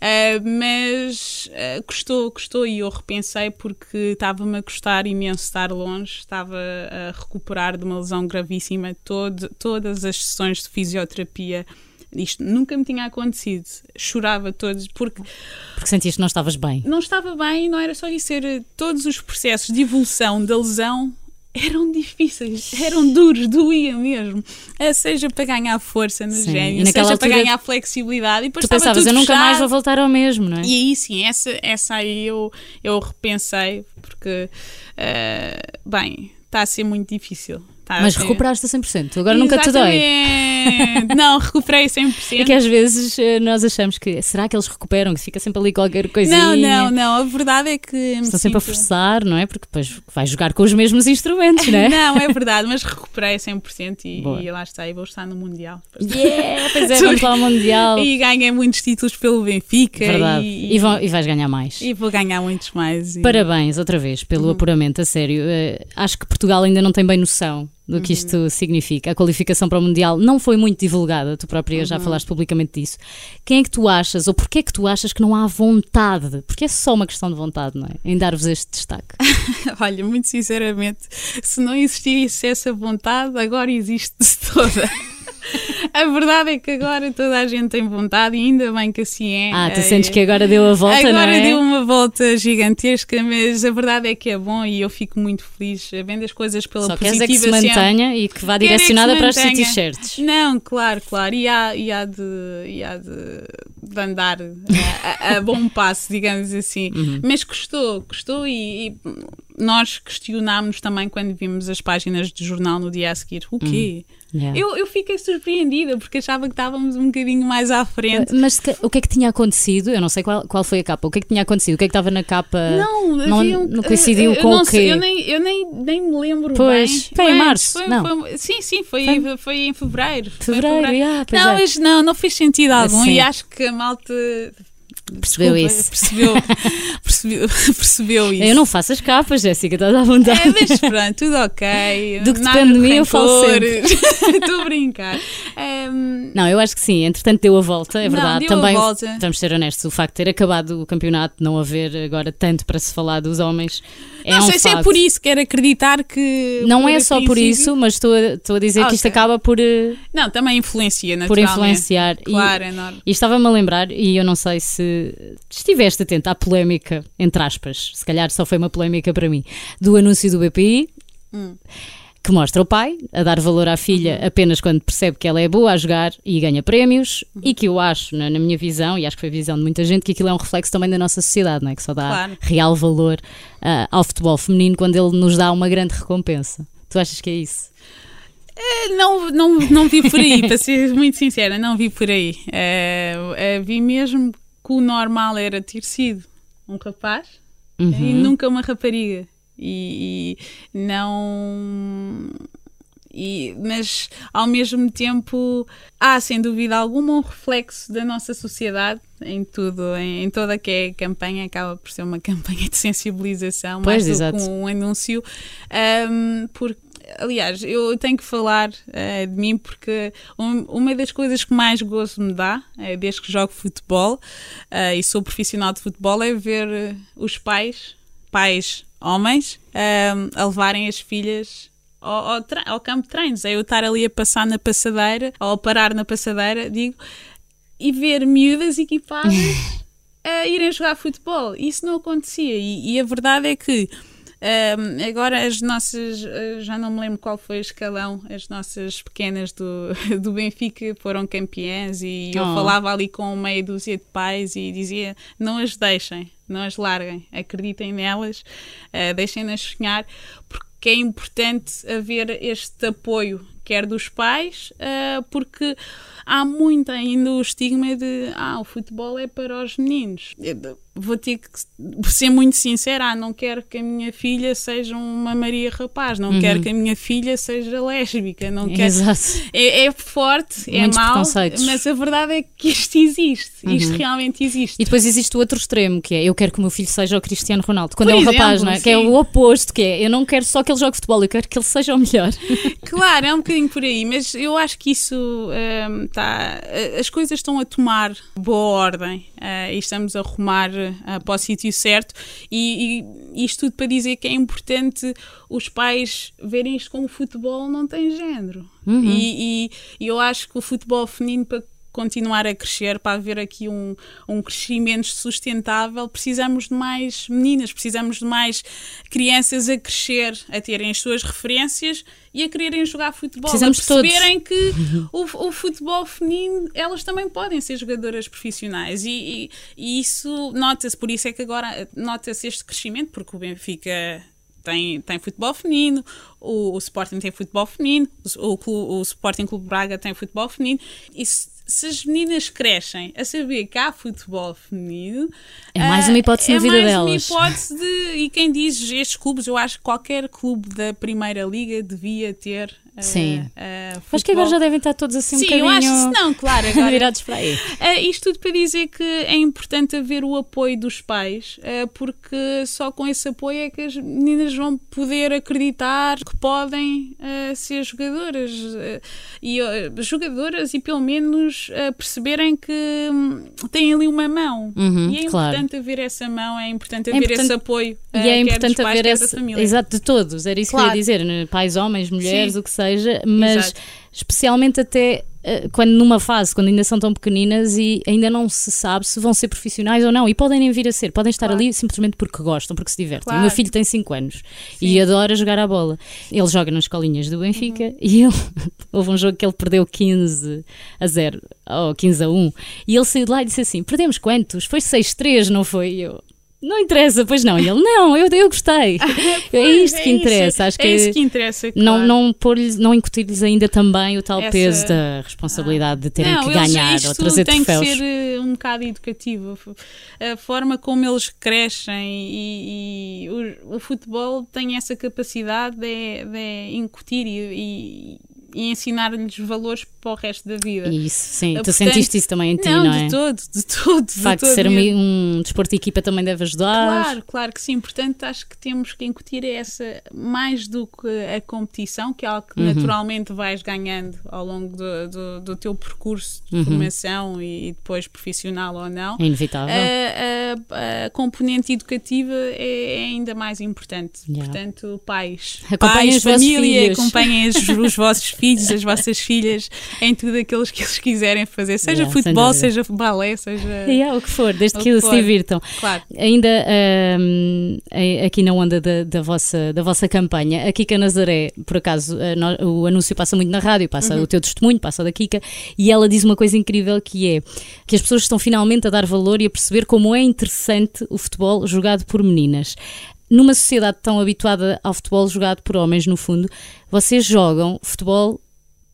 Ah, mas ah, custou, custou e eu repensei porque estava-me a custar imenso estar longe. Estava a recuperar de uma lesão gravíssima. Todo, todas as sessões de fisioterapia. Isto nunca me tinha acontecido. Chorava todos porque Porque sentias que não estavas bem. não estava bem, não era só isso, era todos os processos de evolução da lesão eram difíceis, eram duros, doía mesmo. Eh, Seja para ganhar força no Sim, e gênio, seja para ganhar flexibilidade. E depois Tu pensavas, eu nunca mais vou voltar ao mesmo, não é? E aí sim, essa, essa aí eu, eu repensei, porque, eh, bem, está a ser muito difícil. A Mas recuperaste a 100%. Agora nunca te dói. Exatamente. Não, recuperei 100%. É que às vezes eh, nós achamos que será que eles recuperam? Que fica sempre ali qualquer coisinha. Não, não, não. A verdade é que. Estão sempre a sinto- forçar, não é? Porque depois vai jogar com os mesmos instrumentos, não é? Não, é verdade, mas recuperei 100% e, Boa. e lá está, e vou estar no Mundial. Yeah, pois é, vamos lá ao Mundial. E ganhei muitos títulos pelo Benfica Verdade. e, E, vão- e vais ganhar mais. e vou ganhar muitos mais. e- Parabéns outra vez pelo Uhum. apuramento, a sério. Eh, acho que Portugal ainda não tem bem noção do Uhum. que isto significa. A qualificação para o Mundial não foi muito divulgada, tu própria Uhum. já falaste publicamente disso. Quem é que tu achas, ou porquê é que tu achas que não há vontade? Porque é só uma questão de vontade, não é? Em dar-vos este destaque. Olha, muito sinceramente, se não existisse essa vontade, agora existe toda. A verdade é que agora toda a gente tem vontade e ainda bem que assim é. Ah, tu Eh, sentes que agora deu a volta, Agora não é? deu uma volta gigantesca, mas a verdade é que é bom e eu fico muito feliz vendo as coisas pela Só queres é que se positiva mantenha e que vá é que direcionada se para sítios certos. Não, claro, claro. E há, e há, de, e há de, de andar a, a- a bom passo, digamos assim. Uhum. Mas custou, custou e, e nós questionámos também quando vimos as páginas de jornal no dia a seguir. O quê? Yeah. Eu, eu fiquei surpreendida porque achava que estávamos um bocadinho mais à frente. Mas o que é que tinha acontecido? Eu não sei qual, qual foi a capa. O que é que tinha acontecido? O que é que estava na capa? Não, não- um- não coincidiu eu com não o sei, quê? Eu nem, eu nem, nem me lembro Pois, bem. foi em março, foi- não? foi- sim, sim, foi, Foi? foi? em fevereiro. Foi em Fevereiro, yeah, não, é. mas não, não fez sentido algum Sim. e acho que a malta Percebeu desculpa, isso. Percebeu, percebeu, percebeu isso. Eu não faço as capas, Jéssica, estás à vontade. É, mas pronto, tudo ok. Do que nada depende de mim, eu falo rancores. Estou a brincar. Ehm, Não, eu acho que sim, entretanto deu a volta, é Não, verdade. a Também, vamos ser honestos, o facto de ter acabado o campeonato, não haver agora tanto para se falar dos homens, é não um sei se é por isso, quero acreditar que. Não é por só por isso, mas estou a, estou a dizer que isto acaba por, eh, Não, também influencia, por naturalmente. influenciar. E- Claro, é normal. E estava-me a lembrar, e eu não sei se estiveste atento à polémica, entre aspas, se calhar só foi uma polémica para mim, do anúncio do BPI, Hum. Que mostra o pai a dar valor à filha Uhum. apenas quando percebe que ela é boa a jogar e ganha prémios, Uhum. e que eu acho, na, na minha visão, e acho que foi a visão de muita gente, que aquilo é um reflexo também da nossa sociedade, não é? que só dá Claro. real valor ah, ao futebol feminino quando ele nos dá uma grande recompensa. Tu achas que é isso? Não, não, não vi por aí, para ser muito sincera, não vi por aí. Eh, eh, vi mesmo que o normal era ter sido um rapaz e Uhum. nunca uma rapariga. E, e não. e, mas ao mesmo tempo há sem dúvida alguma um reflexo da nossa sociedade em tudo, em, em toda que é campanha, acaba por ser uma campanha de sensibilização, Pois, mais do exato. que um anúncio, Ahm, porque aliás, eu tenho que falar eh, de mim porque um- uma das coisas que mais gozo me dá, eh, desde que jogo futebol eh, e sou profissional de futebol, é ver os pais, pais homens, ahm, a levarem as filhas ao, ao, ao campo de treinos. É eu estar ali a passar na passadeira, ou a parar na passadeira, digo, e ver miúdas equipadas a irem jogar futebol. Isso não acontecia. E, e a verdade é que ahm, agora as nossas, eh, já não me lembro qual foi o escalão, as nossas pequenas do, do Benfica foram campeãs e eu Oh. falava ali com meia dúzia de pais e dizia: não as deixem, não as larguem, acreditem nelas, eh, deixem-nas sonhar, porque é importante haver este apoio, quer dos pais, eh, porque há muito ainda o estigma de ah, o futebol é para os meninos. Vou ter que ser muito sincera, ah, não quero que a minha filha seja uma Maria Rapaz, não quero que a minha filha seja lésbica, não quero. Exato. É, é forte, é mau, mas a verdade é que isto existe, isto realmente existe. E depois existe o outro extremo, que é eu quero que o meu filho seja o Cristiano Ronaldo. Quando Por é um exemplo, rapaz, não é? Que é sim. o oposto, que é eu não quero só que ele jogue futebol, eu quero que ele seja o melhor. Claro, é um bocadinho por aí, mas eu acho que isso hum, tá, as coisas estão a tomar boa ordem eh, e estamos a rumar eh, para o sítio certo. E, e isto tudo para dizer que é importante os pais verem isto como futebol não tem género. E, e- e eu acho que o futebol feminino para continuar a crescer, para haver aqui um, um crescimento sustentável, precisamos de mais meninas, precisamos de mais crianças a crescer, a terem as suas referências e a quererem jogar futebol, Precisamos a de todos. perceberem que o, o futebol feminino, elas também podem ser jogadoras profissionais e, e- e isso nota-se, por isso é que agora nota-se este crescimento, porque o Benfica tem, tem futebol feminino, o, o Sporting tem futebol feminino, o, o, o Sporting Clube Braga tem futebol feminino. E se, as meninas crescem a saber que há futebol feminino, É mais uma ah, hipótese é na vida mais delas. Uma hipótese de, e quem diz estes clubes, eu acho que qualquer clube da Primeira Liga devia ter. Sim. ah, Acho que agora já devem estar todos assim um Sim, bocadinho eu acho que não, claro. Agora, virados para aí. Uh, isto tudo para dizer que é importante haver o apoio dos pais, uh, porque só com esse apoio é que as meninas vão poder acreditar que podem uh, ser jogadoras uh, e uh, jogadoras e pelo menos uh, perceberem que hum, têm ali uma mão. Uhum, e é claro. importante haver essa mão, é importante É haver importante- esse apoio. E uh, é importante pais, haver esse. família. Exato, de todos. Era isso que eu Claro. ia dizer. né? Pais, homens, mulheres, Sim. o que seja. Mas Exato. especialmente até eh, quando numa fase, quando ainda são tão pequeninas e ainda não se sabe se vão ser profissionais ou não. E podem nem vir a ser. Podem estar Claro. ali simplesmente porque gostam, porque se divertem. Claro. O meu filho tem 5 anos e Sim. adora jogar à bola. Ele joga nas escolinhas do Benfica Uhum. e ele, houve um jogo que ele perdeu 15 a 0 ou 15 a 1 e ele saiu de lá e disse assim: Perdemos quantos? Foi 6-3, não foi? E eu. Não interessa, pois não. E ele, não, eu, eu gostei. é isto que É isso, interessa. Acho é que isso que interessa. não, claro. não, pôr-lhes- não incutir-lhes ainda também o tal Essa- peso da responsabilidade de terem Não, que ganhar ou trazer tem troféus. que ser eh, um bocado educativo. A forma como eles crescem e, e o, o futebol tem essa capacidade de, de incutir e, e- e ensinar-lhes valores para o resto da vida. Isso, sim. tu Portanto, sentiste isso também em ti, não, não, é? de todo, de todo. O facto de, ser mesmo. um, desporto de equipa também deve ajudar. Claro, claro que sim. Portanto, acho que temos que incutir essa mais do que a competição, que é algo Uhum. que naturalmente vais ganhando ao longo do, do, do teu percurso de Uhum. formação e, depois profissional ou não. É inevitável. A, a- a componente educativa é, é ainda mais importante. Yeah. Portanto, pais, Acompanhem pais, família, acompanhem os, os vossos filhos, as vossas filhas em tudo aquilo que eles quiserem fazer, seja Yeah, futebol, seja balé, seja. É o que for, desde que que se for. divirtam. Claro. Ainda hum, eh, aqui na onda da, da vossa, da vossa campanha, a Kika Nazaré, por acaso, o anúncio passa muito na rádio, passa Uhum. o teu testemunho, passa da Kika, e ela diz uma coisa incrível que é que as pessoas estão finalmente a dar valor e a perceber como é interessante o futebol jogado por meninas. Numa sociedade tão habituada ao futebol jogado por homens, no fundo, vocês jogam futebol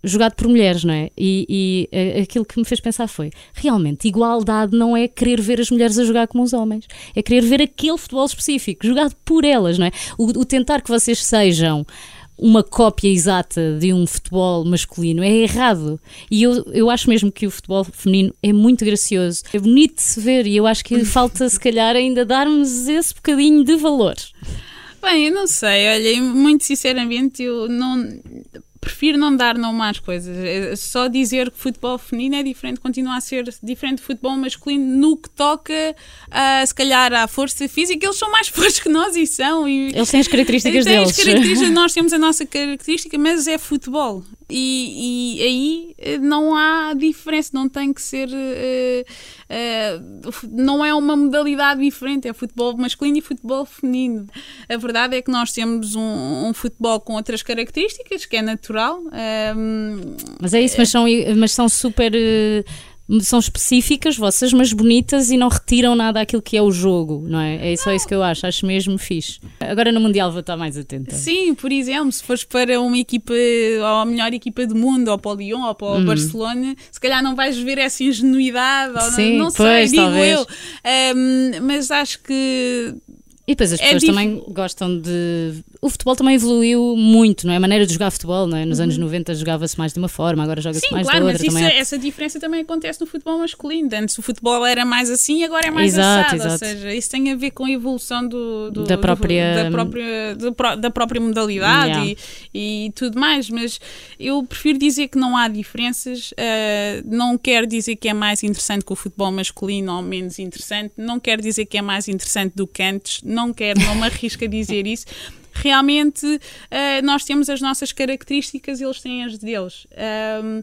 jogado por mulheres, não é? E, e, eh, aquilo que me fez pensar foi: realmente, igualdade não é querer ver as mulheres a jogar como os homens, é querer ver aquele futebol específico, jogado por elas, não é? O, o tentar que vocês sejam uma cópia exata de um futebol masculino. É errado. E eu, eu acho mesmo que o futebol feminino é muito gracioso. É bonito de se ver e eu acho que falta, se calhar, ainda darmos esse bocadinho de valor. Bem, eu não sei, olha, muito sinceramente, eu não prefiro não dar nome às coisas. É Só dizer que futebol feminino é diferente, continua a ser diferente do futebol masculino no que toca, a, se calhar, à força física. Eles são mais fortes que nós e são. E, Eles têm as características têm deles. as características, nós temos a nossa característica, mas é futebol. E, e aí eh, não há diferença, não tem que ser. eh, eh, não é uma modalidade diferente, é futebol masculino e futebol feminino. A verdade é que nós temos um, um futebol com outras características, que é natural. ehm, Mas é isso, mas são, mas são super. São específicas vossas, mas bonitas e não retiram nada àquilo que é o jogo, não é? É só isso que eu acho, acho mesmo fixe. Agora no Mundial vou estar mais atenta. Sim, por exemplo, se fores para uma equipa, ou a melhor equipa do mundo, ou para o Lyon, ou para o Barcelona, se calhar não vais ver essa ingenuidade, ou não- Sim, não, sei, pois, digo talvez. eu. Ehm, mas acho que E depois as É pessoas dif- também gostam de. O futebol também evoluiu muito, não é? A maneira de jogar futebol, não é? Nos anos 90 jogava-se mais de uma forma, agora joga-se Sim, mais claro, de mas outra isso, também. é- essa diferença também acontece no futebol masculino. Antes o futebol era mais assim, agora é mais Exato, assado. Ou exato. seja, isso tem a ver com a evolução do, do- Da do- própria- da, própria, do da própria modalidade Yeah. e, e tudo mais. Mas eu prefiro dizer que não há diferenças. ah, não quero dizer que é mais interessante que o futebol masculino ou menos interessante. Não quero dizer que é mais interessante do que antes. Não quero, não me arrisco a dizer isso. Realmente, ah, nós temos as nossas características e eles têm as deles. Ahm,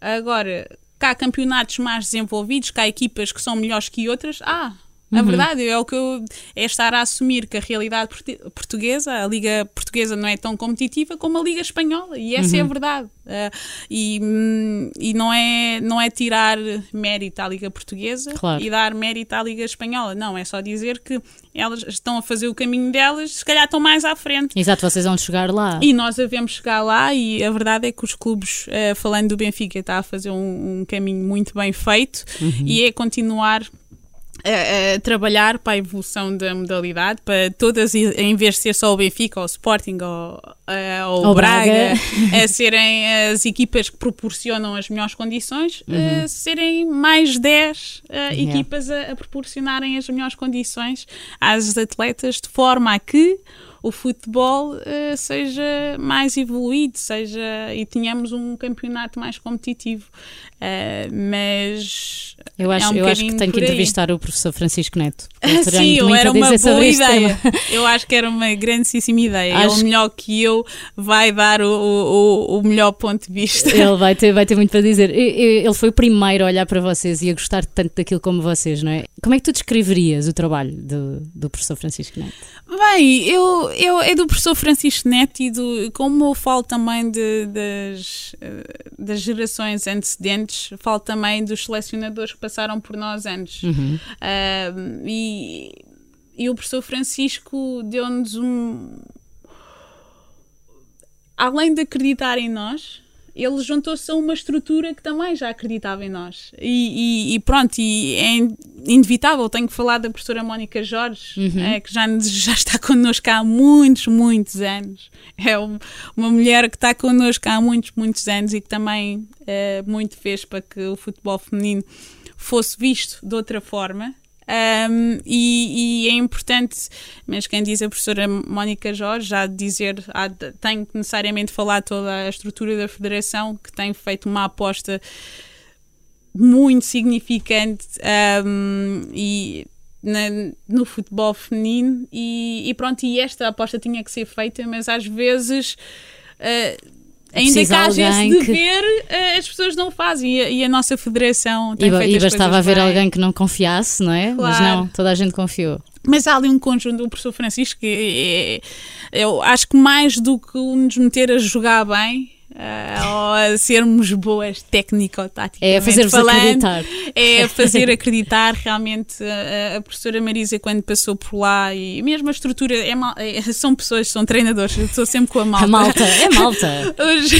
agora, cá campeonatos mais desenvolvidos, cá equipas que são melhores que outras. Ah, a verdade é o que eu é estar a assumir que a realidade portuguesa, a liga portuguesa não é tão competitiva como a liga espanhola e essa é a verdade. Ah, e hum, e não, é, não é tirar mérito à liga portuguesa Claro. e dar mérito à liga espanhola. Não, é só dizer que elas estão a fazer o caminho delas, se calhar estão mais à frente. Exato, vocês vão chegar lá. E nós devemos chegar lá e a verdade é que os clubes, eh, falando do Benfica, está a fazer um, um caminho muito bem feito e é continuar a, a trabalhar para a evolução da modalidade, para todas, em vez de ser só o Benfica, ou o Sporting, ou, ou o Braga, Braga. a serem as equipas que proporcionam as melhores condições, eh, serem mais 10 eh, Yeah. equipas a, a proporcionarem as melhores condições às atletas, de forma a que o futebol eh, seja mais evoluído, seja e tenhamos um campeonato mais competitivo. Eh, mas Eu acho, é um eu acho que tenho que entrevistar o professor Francisco Neto. Terá Sim, eu era uma sobre boa ideia. Eu acho que era uma grandíssima ideia. Acho- Ele melhor que eu vai dar o, o, o melhor ponto de vista. Ele vai ter, vai ter muito para dizer. Ele foi o primeiro a olhar para vocês e a gostar tanto daquilo como vocês, não é? Como é que tu descreverias o trabalho do, do professor Francisco Neto? Bem, eu, eu é do professor Francisco Neto e do, como eu falo também de- das, eh, das gerações antecedentes, falo também dos selecionadores que passaram por nós antes. Uhum. Ah, e, e o professor Francisco deu-nos um. Além de acreditar em nós, ele juntou-se a uma estrutura que também já acreditava em nós. E, e- e pronto, e é in- inevitável, tenho que falar da professora Mónica Jorge, eh, que já, já está connosco há muitos, muitos anos. É um- uma mulher que está connosco há muitos, muitos anos e que também eh, muito fez para que o futebol feminino fosse visto de outra forma. Um, e, e é importante, mas quem diz a professora Mónica Jorge, já dizer, há tem que necessariamente falar toda a estrutura da federação, que tem feito uma aposta muito significante um, e na- no futebol feminino. E, e pronto, e esta aposta tinha que ser feita, mas às vezes uh, ainda que Precisa haja esse alguém que- dever, uh, as pessoas não fazem e a, e a nossa federação tem E, feito e as bastava haver bem. alguém que não confiasse, não é? Mas Claro. não, toda a gente confiou. Mas há ali um conjunto do professor Francisco que é- é- eu acho que mais do que o nos meter a jogar bem, ou a sermos boas técnico-táticamente É fazer-vos falando. acreditar. É fazer acreditar realmente a, a professora Marisa quando passou por lá e mesmo a estrutura é mal- é- são pessoas, são treinadores, eu estou sempre com a malta. A malta, é malta. Os,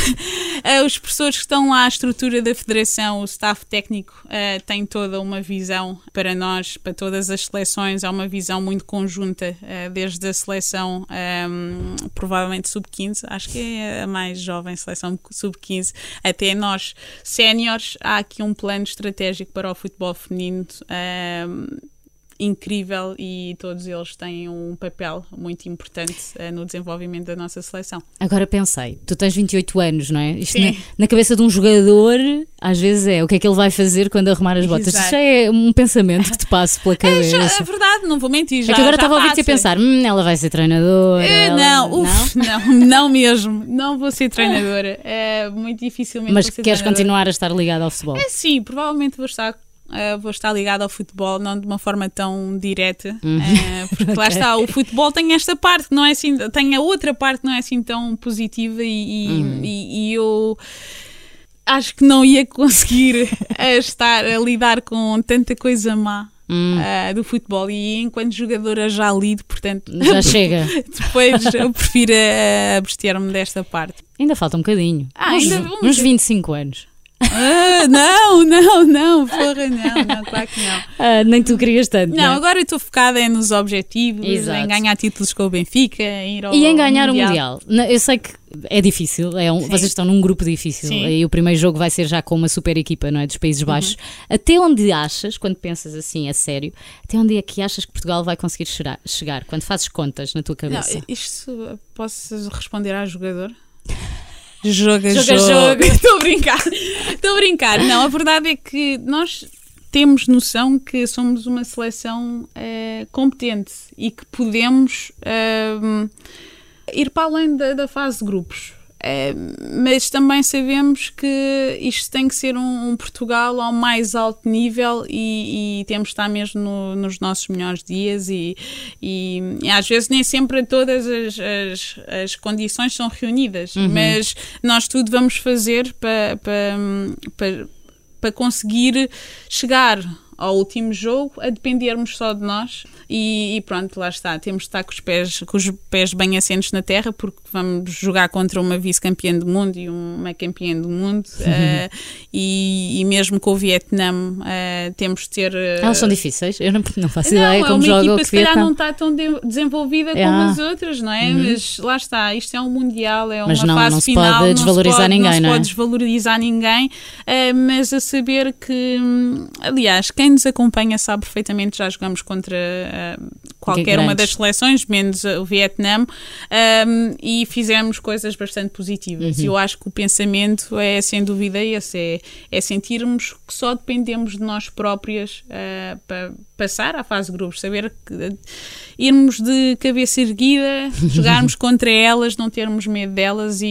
eh, os professores que estão lá, a estrutura da federação, o staff técnico eh, tem toda uma visão para nós, para todas as seleções, há uma visão muito conjunta, eh, desde a seleção ehm, provavelmente sub-15, acho que é a mais jovem seleção sub-15, até nós séniores, há aqui um plano estratégico para o futebol feminino. ehm, incrível e todos eles têm um papel muito importante eh, no desenvolvimento da nossa seleção. Agora pensei, tu tens 28 anos, não é? Isto na, na cabeça de um jogador, às vezes é o que é que ele vai fazer quando arrumar as botas. Exato. Isto já é um pensamento que te passa pela É, já- cabeça. é verdade, não vou mentir. Já, é que agora estava a ouvir-te a pensar, hum, ela vai ser treinadora. Eh, ela- não, uf, não, não mesmo. Não vou ser treinadora. É muito dificilmente. Mas queres treinadora. continuar a estar ligada ao futebol? É sim, provavelmente vou estar. Eh, vou estar ligada ao futebol, não de uma forma tão direta, Uhum. eh, porque lá está, o futebol tem esta parte que não é assim, tem a outra parte que não é assim tão positiva e, Uhum. e- e eu acho que não ia conseguir eh, estar a lidar com tanta coisa má Hum, ah, do futebol e enquanto jogadora já lido, portanto já chega. depois eu prefiro abster-me desta parte. Ainda falta um bocadinho. Ah, uns, ainda- uns 25 anos. Ah, não, não, não, porra, não, não, claro que não. Ah, nem tu querias tanto. Não, não é? agora eu estou focada é nos objetivos, Exato. em ganhar títulos com o Benfica, em ir ao E em ganhar o Mundial. Não, Eu sei que é difícil, é um- vocês estão num grupo difícil Sim. e o primeiro jogo vai ser já com uma super equipa não é, dos Países Baixos. Até onde achas, quando pensas assim a sério, até onde é que achas que Portugal vai conseguir chegar? chegar quando fazes contas na tua Não, cabeça? isto posso responder à jogador? Joga, Joga, jogo. jogo. Estou a brincar. Estou a brincar. Não, a verdade é que nós temos noção que somos uma seleção eh, competente e que podemos ehm, ir para além da, da fase de grupos. Eh, mas também sabemos que isto tem que ser um, um Portugal ao mais alto nível e, e temos de estar mesmo no- nos nossos melhores dias e, e- e às vezes nem sempre todas as, as, as condições são reunidas, mas nós tudo vamos fazer para, para, para, para conseguir chegar ao último jogo a dependermos só de nós e, e pronto, lá está, temos de estar com os pés, com os pés bem assentos na terra porque vamos jogar contra uma vice-campeã do mundo e uma campeã do mundo eh, e, e mesmo com o Vietnã eh, temos de ter eh, Elas são difíceis, eu não, não faço não, ideia é como uma jogam equipa que se calhar Vietnã. não está tão de- desenvolvida como Ah. as outras, não é? Mas lá está, isto é um mundial, é Mas uma não- fase não se final, pode desvalorizar não se pode, ninguém, não se não é? pode desvalorizar ninguém, mas a saber que, hum, aliás, quem nos acompanha sabe perfeitamente, já jogamos contra eh, qualquer uma das seleções, menos o Vietnã, um, e fizemos coisas bastante positivas. Uhum. E eu acho que o pensamento é, sem dúvida, esse: é, é sentirmos que só dependemos de nós próprias uh, para passar à fase de grupos, saber que uh, irmos de cabeça erguida, jogarmos contra elas, não termos medo delas e,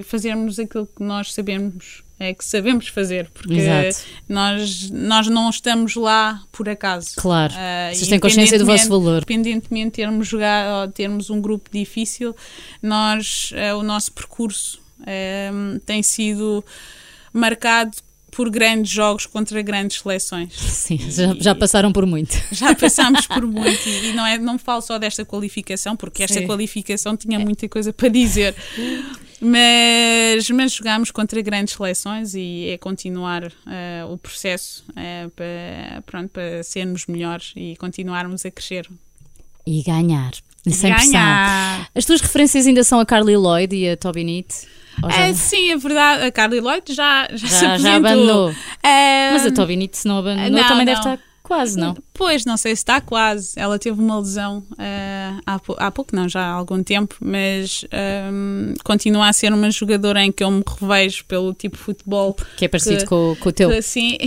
e fazermos aquilo que nós sabemos. É que sabemos fazer, porque Exato. nós, nós não estamos lá por acaso. Claro, Ah, vocês têm consciência do vosso valor. Independentemente de termos, jogado, ou termos um grupo difícil, nós, eh, o nosso percurso eh, tem sido marcado por grandes jogos contra grandes seleções. Sim, já, já passaram por muito. Já passámos por muito e não, é, não falo só desta qualificação, porque esta Sim. qualificação tinha muita coisa para dizer. Mas, mas jogámos contra grandes seleções e é continuar eh, o processo eh, para, pronto, para sermos melhores e continuarmos a crescer. E ganhar. E sem pressão. Ganhar! As tuas referências ainda são a Carly Lloyd e a Toby Nitt? Já- É, sim, é verdade. A Carly Lloyd já, já, se já, já apresentou. abandonou. Eh, Mas a Toby Nitt, se não abandonou, não, também deve não. estar quase, não? Pois, não sei se está quase. Ela teve uma lesão eh, há, pou- há pouco, não, já há algum tempo, mas ehm, continua a ser uma jogadora em que eu me revejo pelo tipo de futebol Que é parecido Que- com, com o teu. E-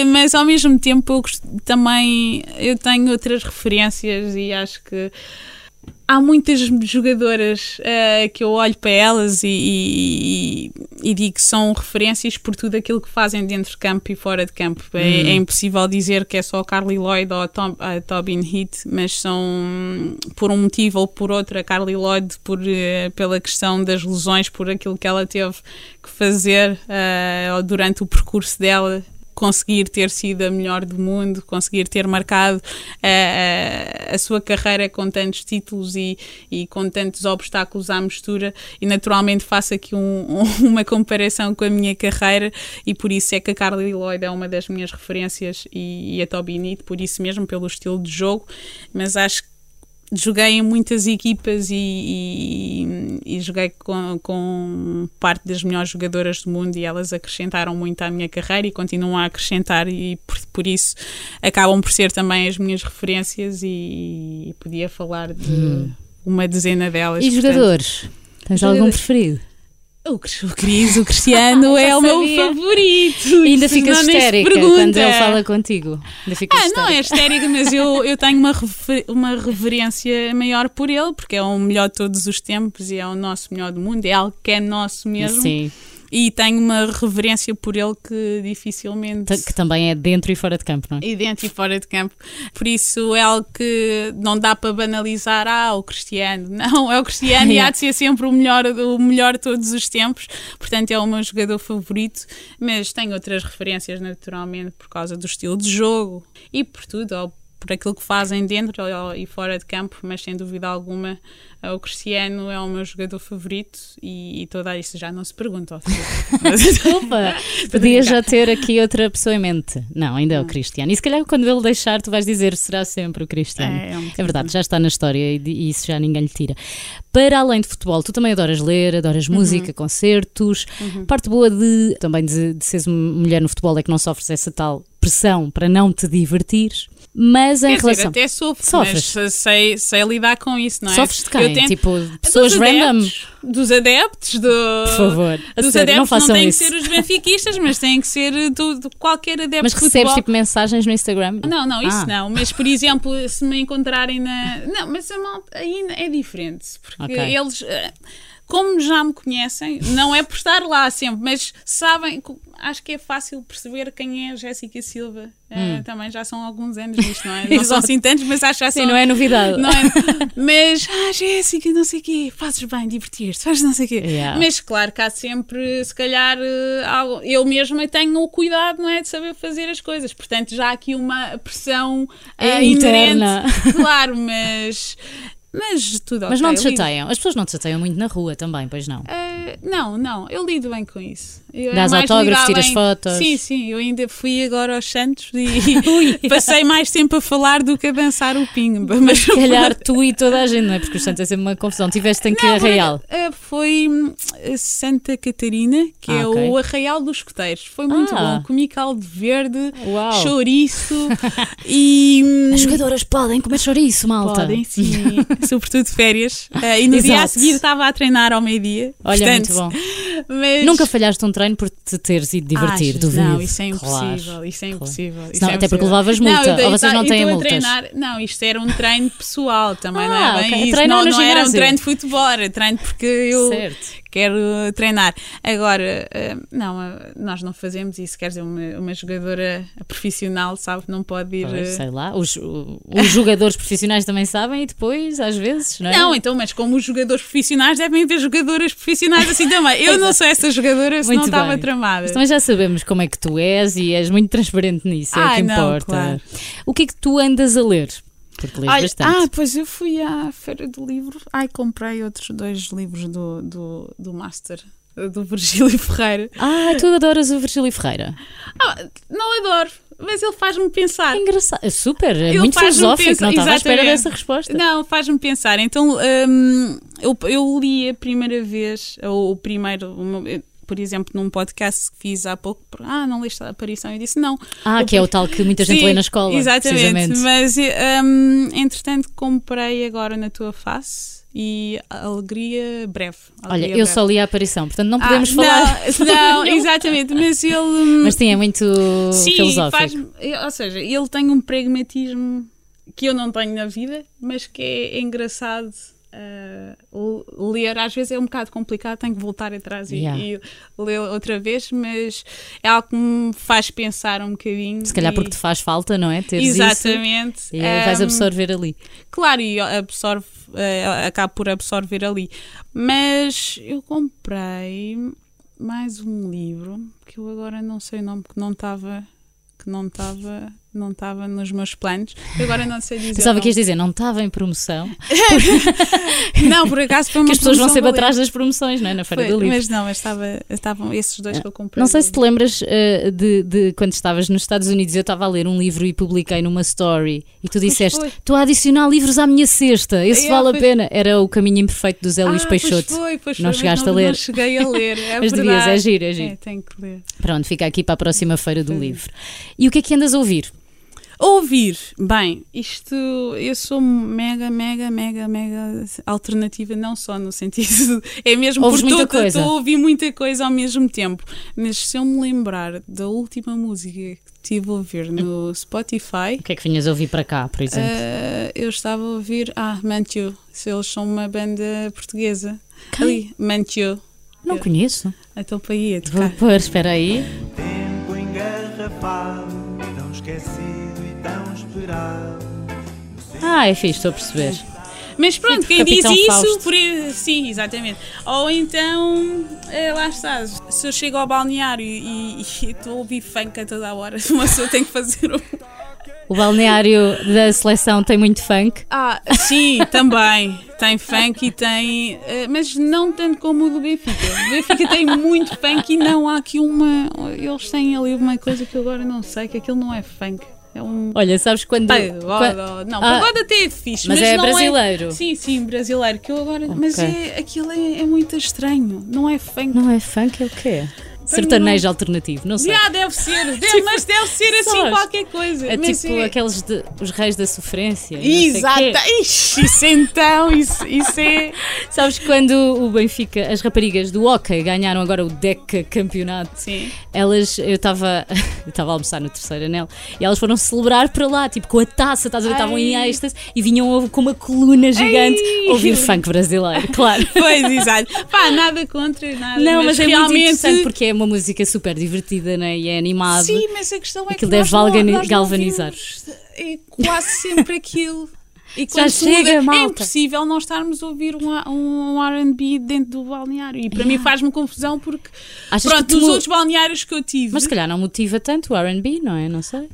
e- mas ao mesmo tempo eu também eu tenho outras referências e acho que há muitas jogadoras uh, que eu olho para elas e, e, e, digo que são referências por tudo aquilo que fazem dentro de campo e fora de campo. É, Hum. é impossível dizer que é só a Carly Lloyd ou a, Tom, a Tobin Heath, mas são por um motivo ou por outro. A Carly Lloyd por, uh, pela questão das lesões, por aquilo que ela teve que fazer uh, durante o percurso dela conseguir ter sido a melhor do mundo, conseguir ter marcado a, a, a sua carreira com tantos títulos e, e, com tantos obstáculos à mistura. E naturalmente faço aqui um, um, uma comparação com a minha carreira e por isso é que a Carly Lloyd é uma das minhas referências e, e a Toby Nit, por isso mesmo, pelo estilo de jogo, mas acho que joguei em muitas equipas e, e, e joguei com, com, parte das melhores jogadoras do mundo e elas acrescentaram muito à minha carreira e continuam a acrescentar e por, por isso acabam por ser também as minhas referências e, e podia falar de hum. uma dezena delas. E portanto, jogadores? Tens algum preferido? O Cris, o Cristiano é o meu favorito. E ainda ficas histérica quando ele fala contigo. Ainda ficas ah, não é histérica, mas eu, eu tenho uma, refer, uma reverência maior por ele, porque é o melhor de todos os tempos e é o nosso melhor do mundo, é algo que é nosso mesmo. Sim. E tenho uma reverência por ele que dificilmente. Que também é dentro e fora de campo, não é? E dentro e fora de campo. Por isso é algo que não dá para banalizar. Ah, o Cristiano. Não, é o Cristiano e há de ser sempre o melhor, o melhor de todos os tempos. Portanto, é o meu jogador favorito. Mas tenho outras referências, naturalmente, por causa do estilo de jogo e por tudo. Ou por aquilo que fazem dentro e fora de campo, mas sem dúvida alguma o Cristiano é o meu jogador favorito e, e toda isso já não se pergunta. Desculpa, podia já ter aqui outra pessoa em mente. Não, ainda é o Cristiano. E se calhar quando ele deixar, tu vais dizer será sempre o Cristiano. É, é, um é verdade, já está na história e, e, isso já ninguém lhe tira. Para além de futebol, tu também adoras ler, adoras música, Uhum. concertos. Parte boa de também de, de seres mulher no futebol é que não sofres essa tal pressão para não te divertires. Mas em Quer relação. Dizer, até sofro, Sofres. mas sei, sei lidar com isso, não é? Sofres de quem? Eu tento- Tipo, pessoas dos random? adeptos, dos adeptos, do, Por favor, dos sério, adeptos não façam têm isso. que ser os benfiquistas, mas têm que ser do, do qualquer adepto Mas recebes futebol. tipo mensagens no Instagram? Não, não, isso Ah. não. Mas, por exemplo, se me encontrarem na. Não, mas a malta aí é diferente. Porque Ok. eles. eh, Como já me conhecem, não é por estar lá sempre, mas sabem, acho que é fácil perceber quem é a Jéssica Silva. Eh, também já são alguns anos nisto, não é? Não são Hum. Assim tantos, mas acho que já Sim, são. não é novidade. Não é? Mas, ah, Jéssica, não sei o quê, fazes bem, divertir-te, fazes não sei o quê. Yeah. Mas claro que há sempre, se calhar, eh, algo. Eu mesma tenho o cuidado, não é? De saber fazer as coisas. Portanto, já há aqui uma pressão É ah, interna. inerente. Claro, mas. Mas tudo Mas ok, não te chateiam. As pessoas não te chateiam muito na rua também, pois não? Ah, não, não, eu lido bem com isso. Eu é Dás autógrafos, tiras bem- fotos? Sim, sim, eu ainda fui agora aos Santos e passei mais tempo a falar do que a dançar o pimba. Mas Se calhar tu e toda a gente, não é? Porque o Santos é sempre uma confusão. Tiveste em que Não, arraial? eh, Foi hum, a Santa Catarina, que Ah, é ok. o Arraial dos Escoteiros. Foi muito Ah. bom. Comi caldo verde, Uau. chouriço e. hum, As jogadoras podem comer chouriço, malta. Podem, sim, sobretudo de férias. Eh, e no dia a Exato. seguir estava a treinar ao meio-dia. Olha, Portanto, muito bom. Mas... Nunca falhaste um treino por te teres ido divertir, Achas? duvido. Não, isso é Claro, impossível. Isso é claro. impossível. isso Senão- é até porque impossível. levavas multa, dei- ou vocês não eu têm multas? treinar- Não, isto era um treino pessoal também, não Ah, é bem ok. isso. Não, não era um treino de futebol, era treino porque eu Certo. quero treinar. Agora, eh, não, eh, nós não fazemos isso. Quer dizer, uma, uma jogadora profissional, sabe, não pode ir. Pois, sei lá, os, os jogadores profissionais também sabem e depois, às vezes, não é? Não, então, mas como os jogadores profissionais devem haver jogadoras profissionais assim também. Eu não sou essa jogadora se não estava tramada. Mas já sabemos como é que tu és e és muito transparente nisso, é o Ai, que não, importa. claro. O que é que tu andas a ler? Porque lês Olha, bastante. ah, pois eu fui à feira do livro. Ai, comprei outros dois livros do, do, do Master, do Virgílio Ferreira. Ah, tu adoras o Virgílio Ferreira. Ah, não adoro, mas ele faz-me pensar. É engraçado, é super, é Ele muito filosófico, pensar- não estava à espera dessa resposta. Não, faz-me pensar. Então, hum, eu, eu li a primeira vez, ou o primeiro, o eu, por exemplo, num podcast que fiz há pouco, ah, não leste a aparição? Eu disse não. Ah, que é o tal que muita gente Sim, lê na escola. Exatamente, mas hum, entretanto comprei agora na tua face e alegria breve. Olha, Alegria eu breve. só li a aparição, portanto não Ah, podemos falar. Não, não, exatamente, mas ele. hum, Mas sim, é muito sim, filosófico. faz, ou seja, ele tem um pragmatismo que eu não tenho na vida, mas que é engraçado a ler, às vezes é um bocado complicado, tenho que voltar atrás e, Yeah. e ler outra vez, mas é algo que me faz pensar um bocadinho. Se calhar e- porque te faz falta, não é? Teres Exatamente. isso. E vais Um, absorver ali. Claro, e absorve, eh, acaba por absorver ali. Mas eu comprei mais um livro que eu agora não sei o nome, que não estava que não estava não estava nos meus planos. Agora não sei dizer. Pensava que ias dizer, não estava em promoção. Não, por acaso foi uma Que as pessoas vão sempre valente. atrás das promoções, não é? Na Feira Foi, do Livro. Mas não, mas estava, estavam esses dois que eu comprei. Não sei se te lembras eh, de, de quando estavas nos Estados Unidos, eu estava a ler um livro e publiquei numa story e tu disseste. Estou a adicionar livros à minha cesta, esse Yeah, vale a pena. Era o Caminho Imperfeito do Zé Luís ah, Peixoto. Pois foi, pois Não foi, chegaste a não, ler. Não cheguei a ler, é Mas devias, é giro, é giro. É, tenho que ler. Pronto, fica aqui para a próxima Feira do. Livro. E o que é que andas a ouvir? Ouvir, bem, isto eu sou mega, mega, mega, mega alternativa, não só no sentido, é mesmo Ouves porque estou- coisa. estou a ouvir muita coisa ao mesmo tempo. Mas se eu me lembrar da última música que estive a ouvir no Spotify, O que é que vinhas a ouvir para cá, por exemplo? eh, eu estava a ouvir, ah, Mantio, se eles são uma banda portuguesa. Ali, Mantio. Não conheço. Então para aí, a Vou tocar. pôr, espera aí. Tempo engarrafado, e tão esperado. Ah, é fixe, estou a perceber. Mas pronto, quem diz isso, por... sim, exatamente. Ou então, eh, lá está, se eu chego ao balneário e e estou a ouvir funk a toda a hora, uma pessoa tem que fazer um. O balneário da seleção tem muito funk. Ah, sim, também. Tem funk e tem. eh, mas não tanto como o do Benfica. O Benfica tem muito funk e não há aqui uma. Eles têm ali uma coisa que eu agora não sei, que aquilo não é funk. É um. Olha, sabes quando. Pagode, quan- não, Ah, pagode até é fixe, mas mas, é não brasileiro. Sim, sim, brasileiro. Que eu agora, Mas Ok. é, aquilo é, é muito estranho. Não é funk. Não é funk, é o quê? Sertanejo alternativo, não sei. Já, deve ser, deve- mas deve ser assim sabes? qualquer coisa. É mas tipo aqueles de, os reis da sofrência. Exato. Ixi, isso então, isso, isso é. Sabes quando o Benfica, as raparigas do hockey ganharam agora o Deca campeonato? Sim. Elas, eu estava eu estava a almoçar no terceiro anel e elas foram celebrar para lá, tipo com a taça, estás a ver? Estavam em êxtase e vinham com uma coluna gigante Ai. ouvir funk brasileiro, claro. Pois, exato. Pá, nada contra, nada. Não, mas, é muito realmente. interessante porque é uma música super divertida né? e é animado. Sim, mas a questão é Aquilo que deve nós não galvanizar. ouvimos, É quase sempre aquilo. E Já chega, muda, É impossível não estarmos a ouvir um, um R&B dentro do balneário. E para mim faz-me confusão porque, Achas pronto, tu- outros balneários que eu tive... Mas se calhar não motiva tanto o RB, não é? Não sei.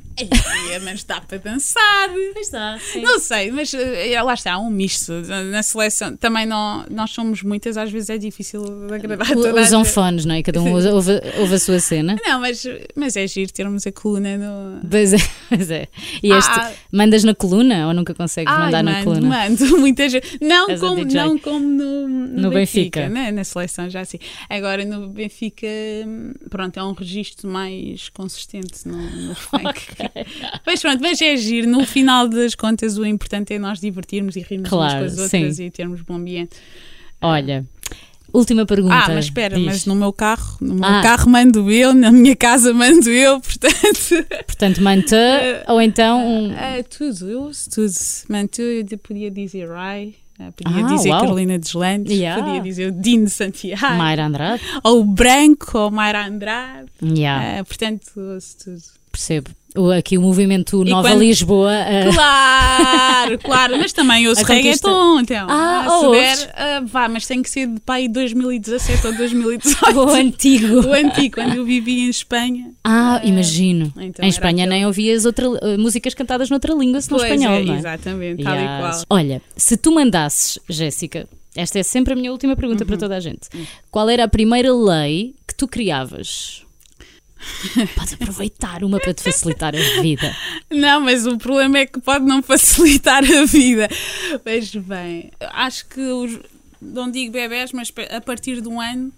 É, mas dá para dançar. Pois dá, sim. Não sei, mas eh, lá está, há um misto. Na seleção também não, nós somos muitas, às vezes é difícil agradar toda a Usam fones, não é? Cada um usa- ouve, ouve a sua cena. Não, mas, mas é giro termos a coluna no. Pois é, pois é. E este, Ah. mandas na coluna ou nunca consegues mandar mando, mando, muita gente. Não És a como, não como no, no, No Benfica, Benfica. né? na seleção já assim. Agora no Benfica, hum, pronto, é um registro mais consistente no, no funk. Mas pronto, mas é giro. No final das contas, o importante é nós divertirmos e rirmos Claro, umas com as outras sim. e termos bom ambiente. Olha, última pergunta. Ah, mas espera, Diz. mas no meu carro, no meu Ah. carro mando eu, na minha casa mando eu, portanto. Portanto, mantã ou então um. É, tudo, eu ouço tudo. Manto, eu podia dizer Rai, eh, podia Ah, dizer uau. Carolina Deslandes, Yeah. podia dizer o Dino Santiago, Mayra Andrade? ou o Branco, ou Mayra Andrade. Yeah, Eh, portanto, ouço tudo. Percebo. O, aqui o movimento Nova quando- Lisboa. ah, Claro, claro, mas também ouço A reggaeton, então. Ah, se der, ouves? ah, vá, mas tem que ser de pai 2017 ou 2018. o antigo. O antigo, quando eu vivia em Espanha. Ah, imagino. Então em Espanha aquele- nem ouvias outra, ah, músicas cantadas noutra língua senão Pois espanhol, é, não é? exatamente, tal Yes. e qual. Olha, se tu mandasses, Jéssica, esta é sempre a minha última pergunta Uhum. para toda a gente. Qual era a primeira lei que tu criavas? Podes aproveitar uma para te facilitar a vida. Não, mas o problema é que pode não facilitar a vida. Mas bem, acho que os, não digo bebés, mas a partir de um ano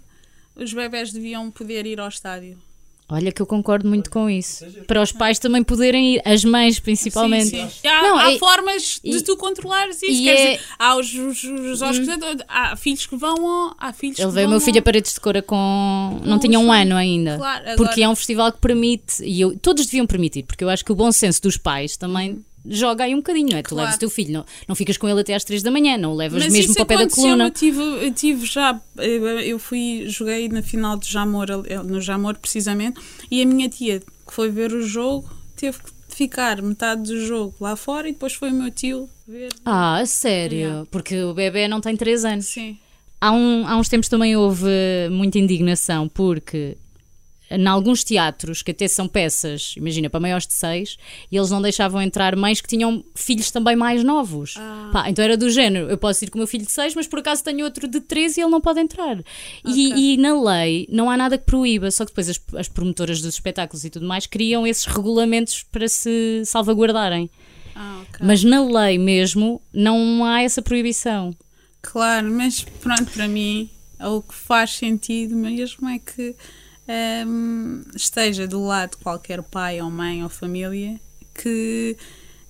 os bebés deviam poder ir ao estádio. Olha que eu concordo muito com isso. Para os pais também poderem ir, as mães principalmente. Sim, sim. Há, Não, há é- formas e- de tu controlares isso. e Quer é- Hum. dizer, há os, os, os hóspedes, há filhos que vão há filhos Ele que veio o meu filho a paredes de cora com. Não Não, tinha um isso- ano ainda. Claro, agora- Porque é um festival que permite, e eu- todos deviam permitir, porque eu acho que o bom senso dos pais também joga aí um bocadinho, não é? Tu Claro. levas o teu filho, não, não ficas com ele até às 3 da manhã, não o levas Mas mesmo para o pé da coluna. Eu tive, eu tive já, eu eu fui, joguei na final do Jamor, eh, no Jamor precisamente, e a minha tia que foi ver o jogo teve que ficar metade do jogo lá fora e depois foi o meu tio ver. Ah, a sério? Porque o bebê não tem 3 anos. Sim. Há, um- há uns tempos também houve muita indignação porque em alguns teatros que até são peças, imagina, para maiores de 6, e eles não deixavam entrar mães que tinham filhos também mais novos. Ah. Pá, então era do género, eu posso ir com o meu filho de 6, mas por acaso tenho outro de 13 e ele não pode entrar. E, e na lei não há nada que proíba, só que depois as, as promotoras dos espetáculos e tudo mais criam esses regulamentos para se salvaguardarem. Ah, ok. Mas na lei mesmo não há essa proibição. Claro, mas pronto, para mim o que faz sentido mesmo é que hum, esteja do lado de qualquer pai ou mãe ou família que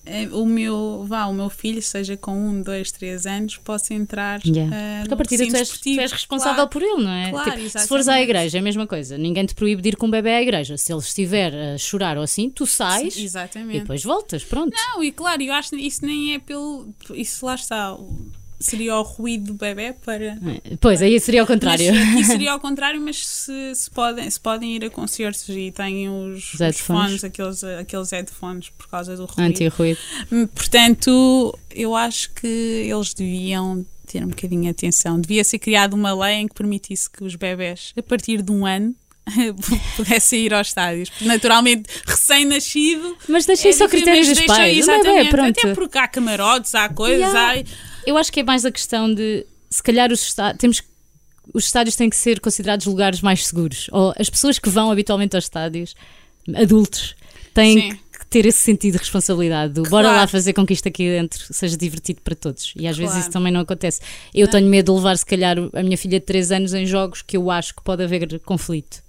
eh, o meu, vá, o meu filho, seja com um, dois, três anos, possa entrar Yeah. eh, Porque a partir daí tu és, tu és responsável Claro. por ele, não é? Claro, Tipo, se fores à igreja, é a mesma coisa. Ninguém te proíbe de ir com um bebê à igreja. Se ele estiver a chorar ou assim, tu sais Sim, e depois voltas. Pronto. Não, e claro, eu acho que isso nem é pelo. Isso lá está. Seria o ruído do bebê para. Pois, aí seria ao contrário. Mas aqui seria ao contrário, mas se, se podem, se podem ir a concertos e têm os, Os os fones, aqueles, aqueles headphones por causa do ruído. Anti-ruído. Hum, Portanto, eu acho que eles deviam ter um bocadinho de atenção. Devia ser criada uma lei em que permitisse que os bebés, a partir de um ano, pudessem ir aos estádios. Naturalmente, recém-nascido. Mas deixa isso ao difícil, critério mas dos pais. O bebê, Exatamente. pronto. Até porque há camarotes, há coisas, Yeah. há. Eu acho que é mais a questão de, se calhar, os estádios, temos que- os estádios têm que ser considerados lugares mais seguros. Ou as pessoas que vão habitualmente aos estádios, adultos, têm Sim. que ter esse sentido de responsabilidade. Do, Bora Claro. lá fazer com que isto aqui dentro seja divertido para todos. E às vezes Claro. isso também não acontece. Eu tenho medo de levar, se calhar, a minha filha de 3 anos em jogos que eu acho que pode haver conflito.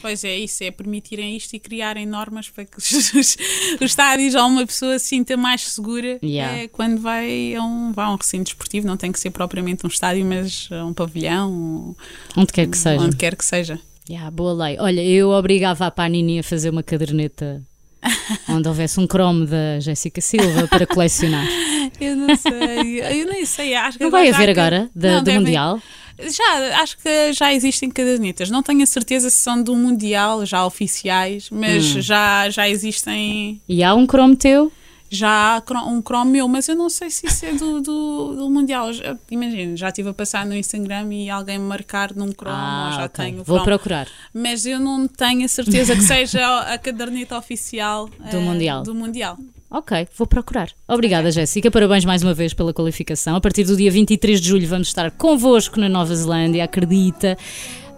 Pois é, isso, é permitirem isto e criarem normas para que os, os estádios ou uma pessoa se sinta mais segura Yeah. eh, quando vai a, um, vai a um recinto desportivo. Não tem que ser propriamente um estádio, mas um pavilhão, um- Onde quer que seja. onde quer que seja. Yeah, boa lei. Olha, eu obrigava a Panini a fazer uma caderneta onde houvesse um cromo da Jéssica Silva para colecionar. Eu não sei, eu nem sei. Acho que Não vai haver que- agora, da- Não, do devem- Mundial? Já, acho que já existem cadernetas. Não tenho a certeza se são do Mundial, já oficiais, mas Hum. já, já existem. E há um cromo teu? Já um Chrome meu, mas eu não sei se isso é do, do, do Mundial. Imagina, já estive a passar no Instagram e alguém me marcar num Chrome, ou já Ah, ok. tenho Vou Chrome. procurar. Mas eu não tenho a certeza que seja a caderneta oficial Do eh, Mundial. Do mundial. Ok, vou procurar. Obrigada, Jéssica. Parabéns mais uma vez pela qualificação. A partir do dia 23 de julho vamos estar convosco na Nova Zelândia, acredita,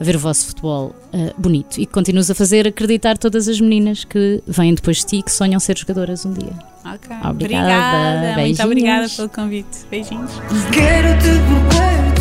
a ver o vosso futebol eh, bonito e que continues a fazer acreditar todas as meninas que vêm depois de ti e que sonham ser jogadoras um dia. Ok. Obrigada. Obrigada. Muito Beijinhos. obrigada pelo convite. Beijinhos. Quero-te por perto